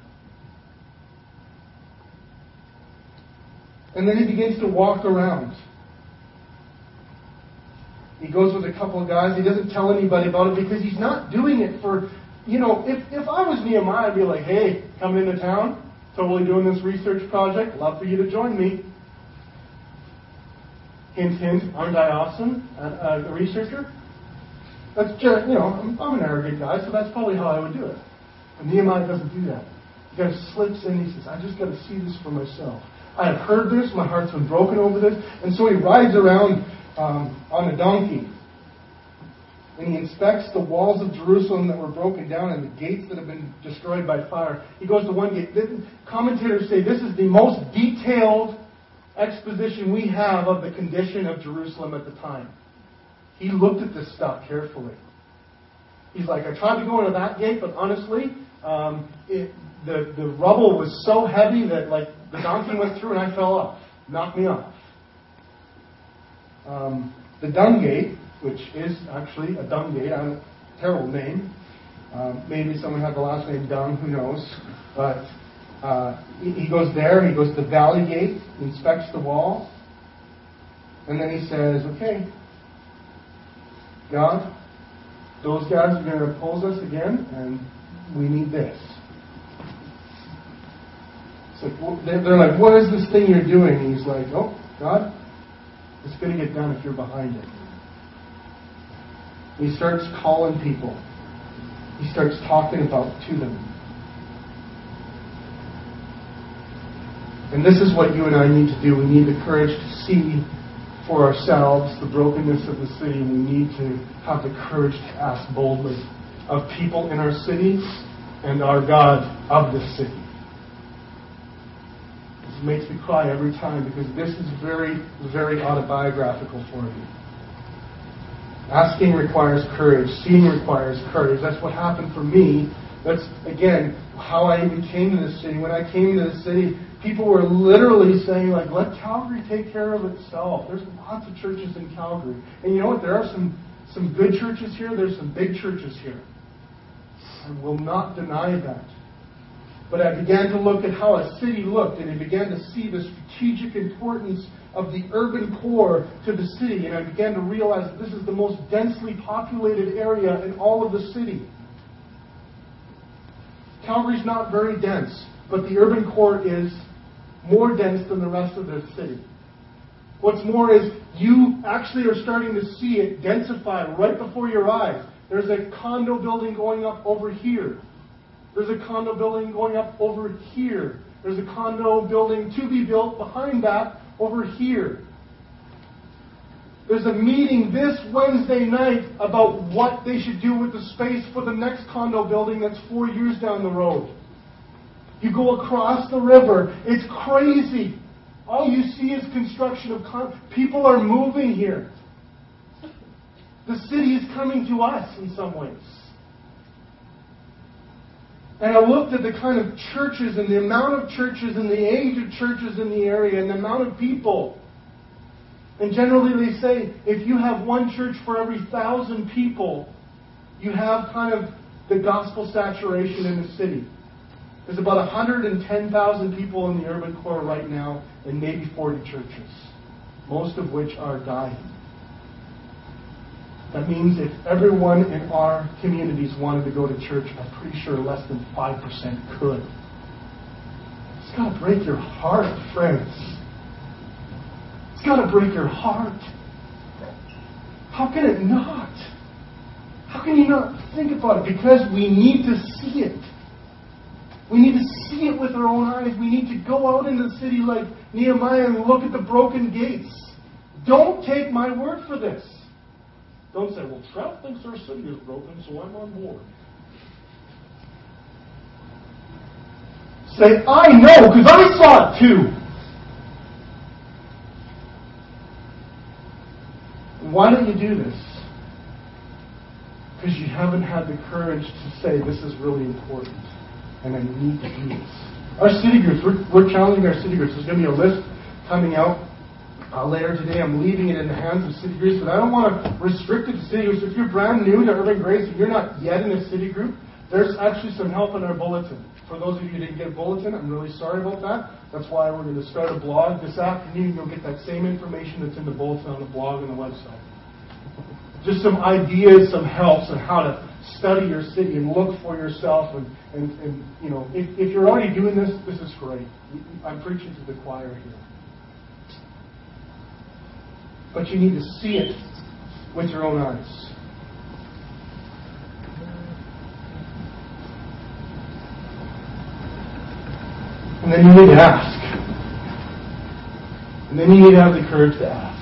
And then he begins to walk around. He goes with a couple of guys. He doesn't tell anybody about it because he's not doing it for, you know, if, if I was Nehemiah, I'd be like, hey, coming into town, totally doing this research project, love for you to join me. Hint, hint, aren't I awesome? Uh, a researcher? That's just, you know, I'm, I'm, an arrogant guy, so that's probably how I would do it. But Nehemiah doesn't do that. He kind of slips in. He says, I just got to see this for myself. I have heard this. My heart's been broken over this. And so he rides around um, on a donkey. And he inspects the walls of Jerusalem that were broken down and the gates that have been destroyed by fire. He goes to one gate. Commentators say this is the most detailed exposition we have of the condition of Jerusalem at the time. He looked at this stuff carefully. He's like, I tried to go into that gate, but honestly, um, it, the, the rubble was so heavy that like the donkey went through and I fell off, knocked me off. Um, the gate, which is actually a dung gate, a terrible name. Um, maybe someone had the last name Dung, who knows? But uh, he, he goes there, he goes to the valley gate, inspects the wall, and then he says, okay, God, those guys are going to oppose us again, and we need this. It's like, they're like, what is this thing you're doing? And he's like, oh, God, it's going to get done if you're behind it. He starts calling people. He starts talking about to them. And this is what you and I need to do. We need the courage to see for ourselves the brokenness of the city. and We need to have the courage to ask boldly of people in our city and our God of this city. This makes me cry every time because this is very, very autobiographical for me. Asking requires courage. Seeing requires courage. That's what happened for me. That's, again, how I even came to the city. When I came to the city, people were literally saying, like, let Calgary take care of itself. There's lots of churches in Calgary. And you know what? There are some, some good churches here. There's some big churches here. I will not deny that. But I began to look at how a city looked, and I began to see the strategic importance of the urban core to the city. And I began to realize that this is the most densely populated area in all of the city. Calgary's not very dense, but the urban core is more dense than the rest of the city. What's more is you actually are starting to see it densify right before your eyes. There's a condo building going up over here. There's a condo building going up over here. There's a condo building to be built behind that over here. There's a meeting this Wednesday night about what they should do with the space for the next condo building that's four years down the road. You go across the river. It's crazy. All you see is construction of con- people are moving here. The city is coming to us in some ways. And I looked at the kind of churches and the amount of churches and the age of churches in the area and the amount of people. And generally they say if you have one church for every thousand people, you have kind of the gospel saturation in the city. There's about 110,000 people in the urban core right now, and maybe 40 churches, most of which are dying. That means if everyone in our communities wanted to go to church, I'm pretty sure less than 5% could. It's got to break your heart, friends. It's got to break your heart. How can it not? How can you not think about it? Because we need to see it. We need to see it with our own eyes. We need to go out into the city like Nehemiah and look at the broken gates. Don't take my word for this. Don't say, well, Trout thinks our city is broken, so I'm on board. Say, I know, because I saw it too. Why don't you do this? Because you haven't had the courage to say, this is really important, and I need to do this. Our city groups, we're, we're challenging our city groups. There's going to be a list coming out uh, later today. I'm leaving it in the hands of city groups, but I don't want to restrict it to city groups. If you're brand new to Urban Grace and you're not yet in a city group, there's actually some help in our bulletin. For those of you who didn't get a bulletin, I'm really sorry about that. That's why we're going to start a blog this afternoon. You'll get that same information that's in the bulletin on the blog and the website. Just some ideas, some helps on how to study your city and look for yourself. And, and, and you know, if, if you're already doing this, this is great. I'm preaching to the choir here. But you need to see it with your own eyes. And then you need to ask. And then you need to have the courage to ask.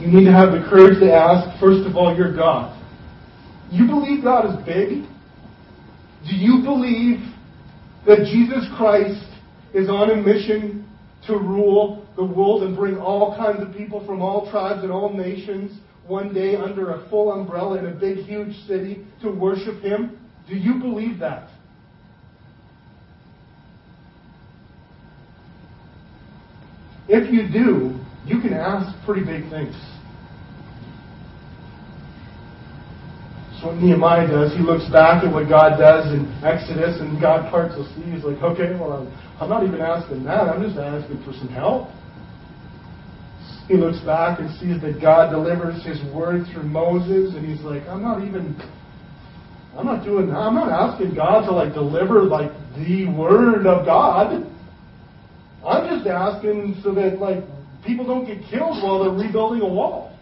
You need to have the courage to ask, first of all, your God. You believe God is big? Do you believe that Jesus Christ is on a mission to rule the world and bring all kinds of people from all tribes and all nations one day under a full umbrella in a big, huge city to worship Him? Do you believe that? If you do, you can ask pretty big things. So what Nehemiah does, he looks back at what God does in Exodus, and God parts the sea. He's like, okay, well, I'm, I'm not even asking that. I'm just asking for some help. He looks back and sees that God delivers His word through Moses, and he's like, I'm not even, I'm not doing. I'm not asking God to like deliver like the word of God. I'm just asking so that like people don't get killed while they're rebuilding a wall.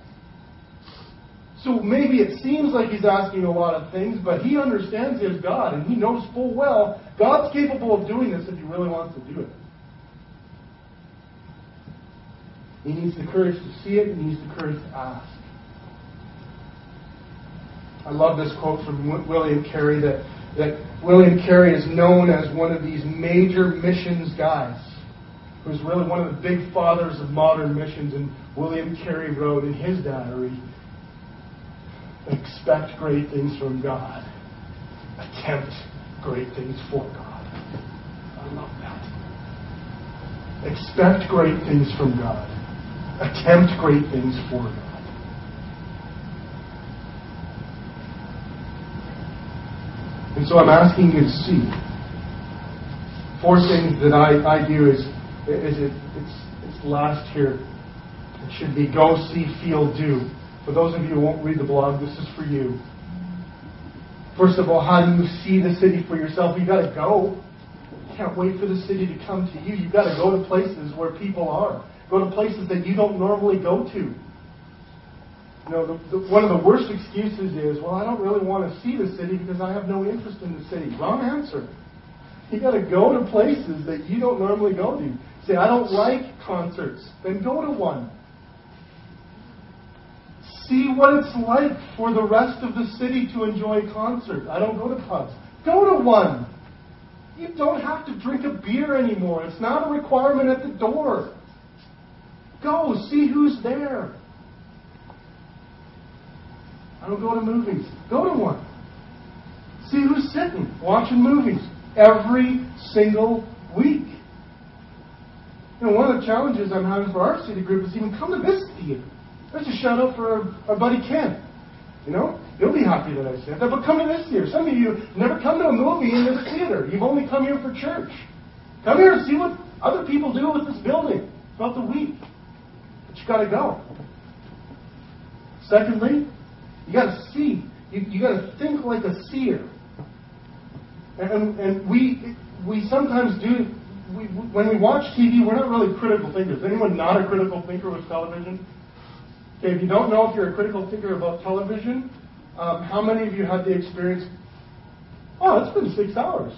So maybe it seems like he's asking a lot of things, but he understands his God and he knows full well God's capable of doing this if he really wants to do it. He needs the courage to see it, he needs the courage to ask. I love this quote from William Carey that, that William Carey is known as one of these major missions guys who's really one of the big fathers of modern missions. And William Carey wrote in his diary expect great things from God, attempt great things for God. I love that. Expect great things from God, attempt great things for God. And so I'm asking you to see four things that I, I do is is it, it's, it's last here. It should be go, see, feel, do. For those of you who won't read the blog, this is for you. First of all, how do you see the city for yourself? You've got to go. You can't wait for the city to come to you. You've got to go to places where people are. Go to places that you don't normally go to. You know, the, the, one of the worst excuses is, well, I don't really want to see the city because I have no interest in the city. Wrong answer. You got to go to places that you don't normally go to. Say, I don't like concerts. Then go to one. See what it's like for the rest of the city to enjoy a concert. I don't go to pubs. Go to one. You don't have to drink a beer anymore. It's not a requirement at the door. Go, see who's there. I don't go to movies. Go to one. See who's sitting, watching movies every single week. You know, one of the challenges I'm having for our city group is even come to this theater. That's a shout out for our, our buddy Ken. You know, you'll be happy that I said that. But come to this theater. Some of you never come to a movie in this theater. You've only come here for church. Come here and see what other people do with this building throughout the week. But you got to go. Secondly, you got to see. You, you got to think like a seer. And, and we we sometimes do we, when we watch TV, we're not really critical thinkers. Anyone not a critical thinker with television? Okay, if you don't know if you're a critical thinker about television, um, how many of you had the experience? Oh, it's been six hours.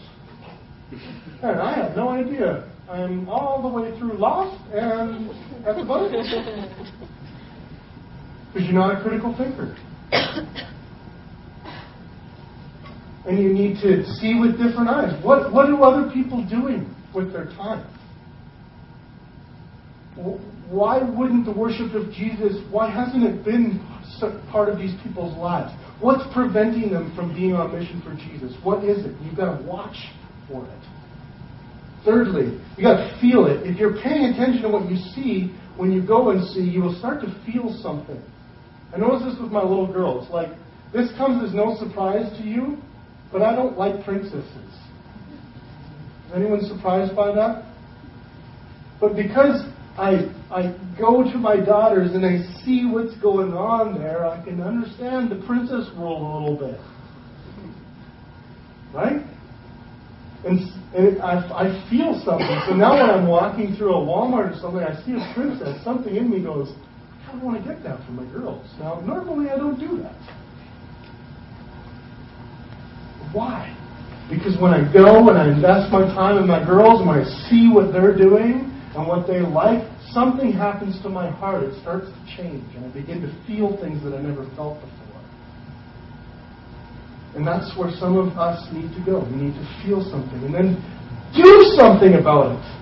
And I have no idea. I'm all the way through Lost, and that's about it. Because you're not a critical thinker. and you need to see with different eyes. What, what are other people doing with their time? Why wouldn't the worship of Jesus, why hasn't it been part of these people's lives? What's preventing them from being on mission for Jesus? What is it? You've got to watch for it. Thirdly, you got to feel it. If you're paying attention to what you see, when you go and see, you will start to feel something. I noticed this with my little girl. It's like, this comes as no surprise to you, but I don't like princesses. Is anyone surprised by that? But because I, I go to my daughters and I see what's going on there, I can understand the princess world a little bit. Right? And, and I, I feel something. So now when I'm walking through a Walmart or something, I see a princess, something in me goes, I want to get that for my girls. Now, normally I don't do that. Why? Because when I go and I invest my time in my girls and when I see what they're doing and what they like, something happens to my heart. It starts to change and I begin to feel things that I never felt before. And that's where some of us need to go. We need to feel something and then do something about it.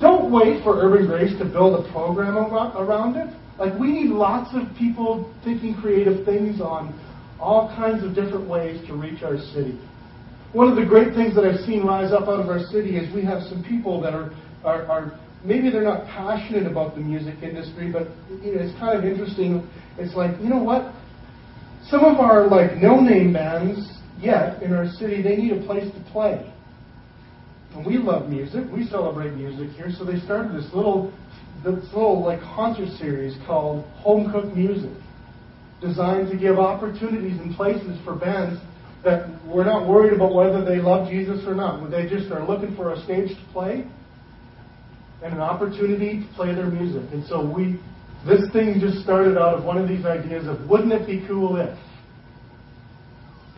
Don't wait for Urban Grace to build a program around it. Like, we need lots of people thinking creative things on all kinds of different ways to reach our city. One of the great things that I've seen rise up out of our city is we have some people that are, are, are maybe they're not passionate about the music industry, but you know, it's kind of interesting. It's like, you know what? Some of our like no-name bands yet in our city, they need a place to play. And we love music. We celebrate music here. So they started this little, this little like concert series called Home Cooked Music, designed to give opportunities and places for bands that we're not worried about whether they love Jesus or not. They just are looking for a stage to play and an opportunity to play their music. And so we, this thing just started out of one of these ideas of wouldn't it be cool if?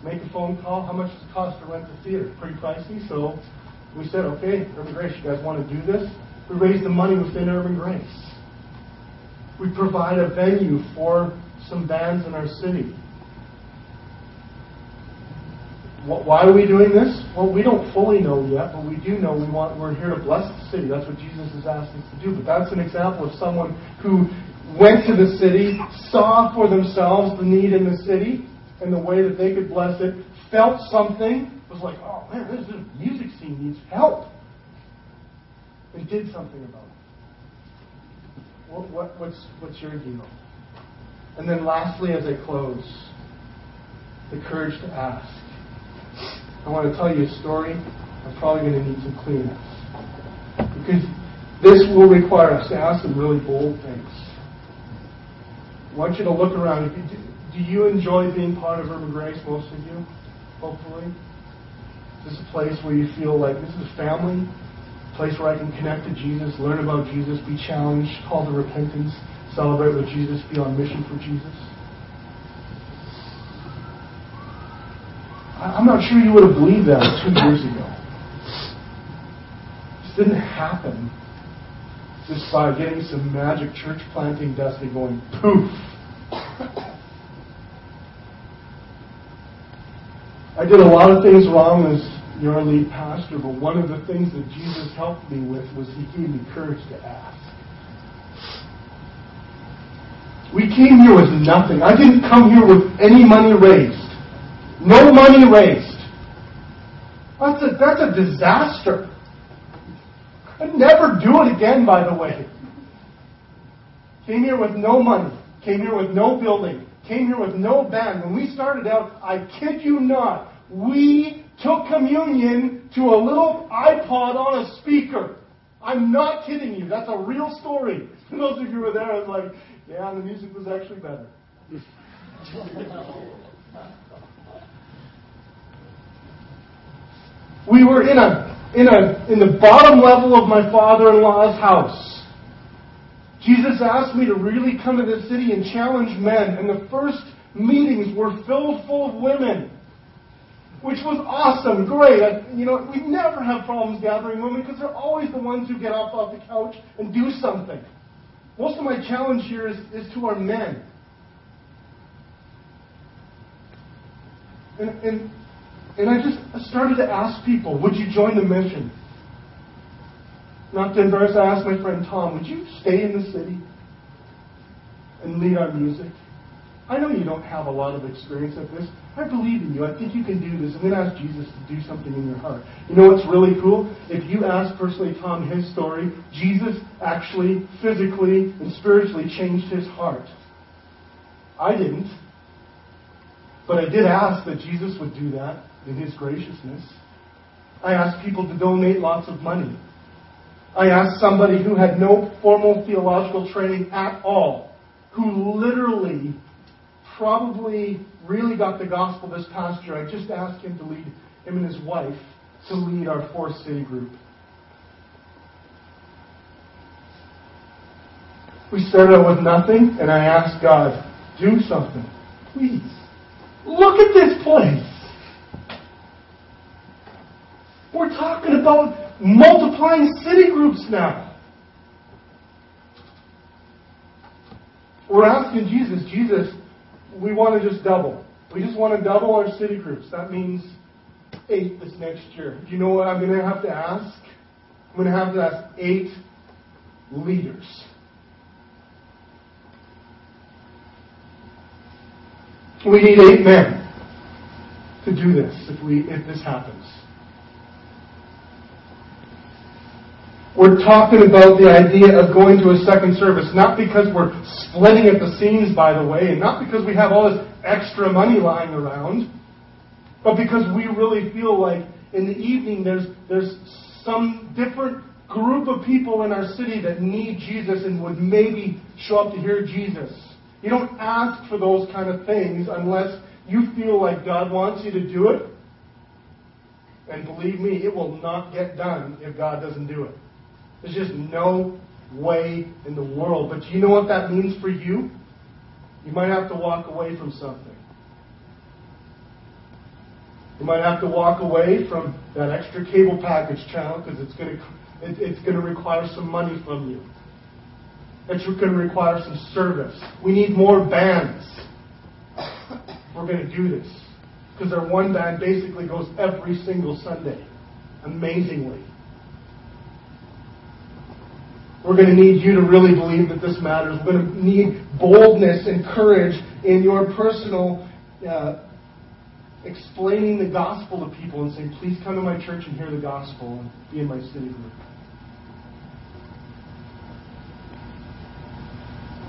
Make a phone call. How much does it cost to rent the theater? Pretty pricey. So we said, okay, Urban Grace, you guys want to do this? We raised the money within Urban Grace. We provide a venue for some bands in our city. Why are we doing this? Well, we don't fully know yet, but we do know we want, we're here to bless the city. That's what Jesus has asked us to do. But that's an example of someone who went to the city, saw for themselves the need in the city and the way that they could bless it, felt something, was like, oh man, this, music scene needs help. And did something about it. What, what, what's, what's your deal? And then lastly, as I close, the courage to ask. I want to tell you a story. I'm probably going to need some Kleenex. Because this will require us to ask some really bold things. I want you to look around. Do you enjoy being part of Urban Grace, most of you? Hopefully. This Is a place where you feel like this is family? A place where I can connect to Jesus, learn about Jesus, be challenged, call to repentance, celebrate with Jesus, be on mission for Jesus? I'm not sure you would have believed that two years ago. This didn't happen just by getting some magic church planting dust and going poof. I did a lot of things wrong as your lead pastor, but one of the things that Jesus helped me with was he gave me courage to ask. We came here with nothing. I didn't come here with any money raised. No money raised. That's a, that's a disaster. I'd never do it again, by the way. Came here with no money. Came here with no building. Came here with no band. When we started out, I kid you not, we took communion to a little iPod on a speaker. I'm not kidding you. That's a real story. For those of you who were there, I was like, yeah, the music was actually better. we were in a in a in the bottom level of my father-in-law's house. Jesus asked me to really come to this city and challenge men, and the first meetings were filled full of women which was awesome, great. I, you know, we never have problems gathering women because they're always the ones who get up off the couch and do something. Most of my challenge here is, is to our men. And, and And I just started to ask people, would you join the mission? Not to embarrass, I asked my friend Tom, would you stay in the city and lead our music? I know you don't have a lot of experience at this. I believe in you. I think you can do this. I'm going to ask Jesus to do something in your heart. You know what's really cool? If you ask personally Tom his story, Jesus actually physically and spiritually changed his heart. I didn't. But I did ask that Jesus would do that in his graciousness. I asked people to donate lots of money. I asked somebody who had no formal theological training at all, who literally probably really got the gospel this past year. I just asked him to lead him and his wife to lead our fourth city group. We started out with nothing, and I asked God, do something. Please. Look at this place. We're talking about multiplying city groups now. We're asking Jesus, Jesus, we want to just double. We just want to double our city groups. That means eight this next year. Do you know what I'm going to have to ask? I'm going to have to ask eight leaders. We need eight men to do this if we if this happens. We're talking about the idea of going to a second service, not because we're splitting at the seams, by the way, and not because we have all this extra money lying around, but because we really feel like in the evening there's there's some different group of people in our city that need Jesus and would maybe show up to hear Jesus. You don't ask for those kind of things unless you feel like God wants you to do it. And believe me, it will not get done if God doesn't do it. There's just no way in the world. But do you know what that means for you? You might have to walk away from something. You might have to walk away from that extra cable package channel because it's going to it, it's going to require some money from you. It's going to require some service. We need more bands. We're going to do this because our one band basically goes every single Sunday, amazingly. We're going to need you to really believe that this matters. We're going to need boldness and courage in your personal uh, explaining the gospel to people and saying, please come to my church and hear the gospel and be in my city group.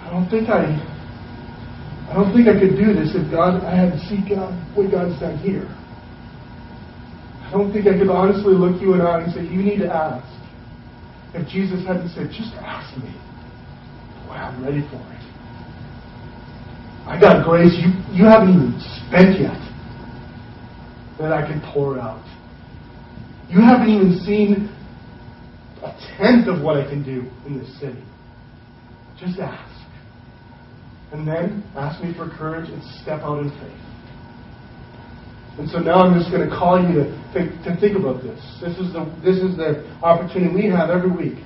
I don't think I I don't think I could do this if God I had to seek out what God's done here. I don't think I could honestly look you in the eye and say, You need to ask. If Jesus hadn't said, Just ask me. Boy, I'm ready for it. I got grace you, you haven't even spent yet that I can pour out. You haven't even seen a tenth of what I can do in this city. Just ask. And then ask me for courage and step out in faith. And so now I'm just going to call you to think, to think about this. This is, the, this is the opportunity we have every week.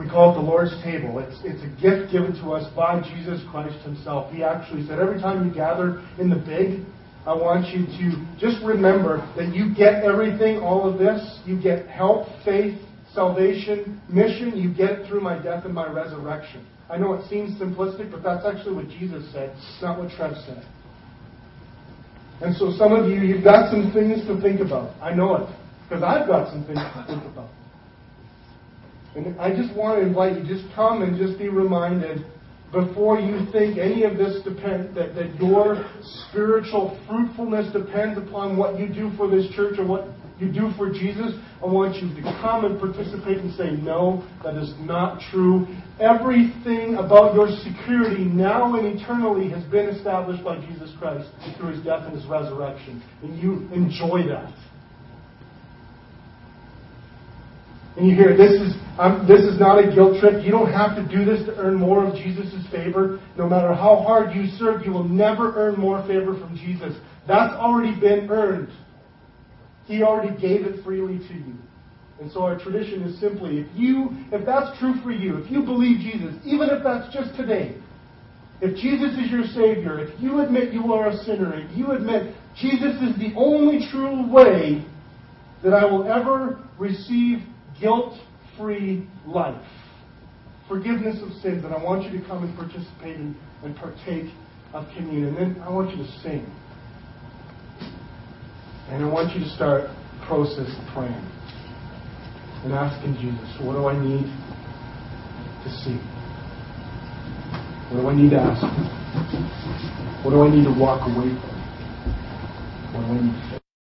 We call it the Lord's table. It's, it's a gift given to us by Jesus Christ Himself. He actually said, every time you gather in the big, I want you to just remember that you get everything, all of this. You get help, faith, salvation, mission. You get through my death and my resurrection. I know it seems simplistic, but that's actually what Jesus said, it's not what Trev said. And so some of you, you've got some things to think about. I know it, because I've got some things to think about. And I just want to invite you, just come and just be reminded before you think any of this depend that, that your spiritual fruitfulness depends upon what you do for this church or what you do for Jesus, I want you to come and participate and say, no, that is not true. Everything about your security now and eternally has been established by Jesus Christ through his death and his resurrection. And you enjoy that. And you hear, this is, um, this is not a guilt trip. You don't have to do this to earn more of Jesus' favor. No matter how hard you serve, you will never earn more favor from Jesus. That's already been earned. He already gave it freely to you. And so our tradition is simply, if you, if that's true for you, if you believe Jesus, even if that's just today, if Jesus is your Savior, if you admit you are a sinner, if you admit Jesus is the only true way that I will ever receive guilt free life, forgiveness of sins. And I want you to come and participate in, and partake of communion. And then I want you to sing. And I want you to start process of praying and asking Jesus, what do I need to see? What do I need to ask? What do I need to walk away from? What do I need to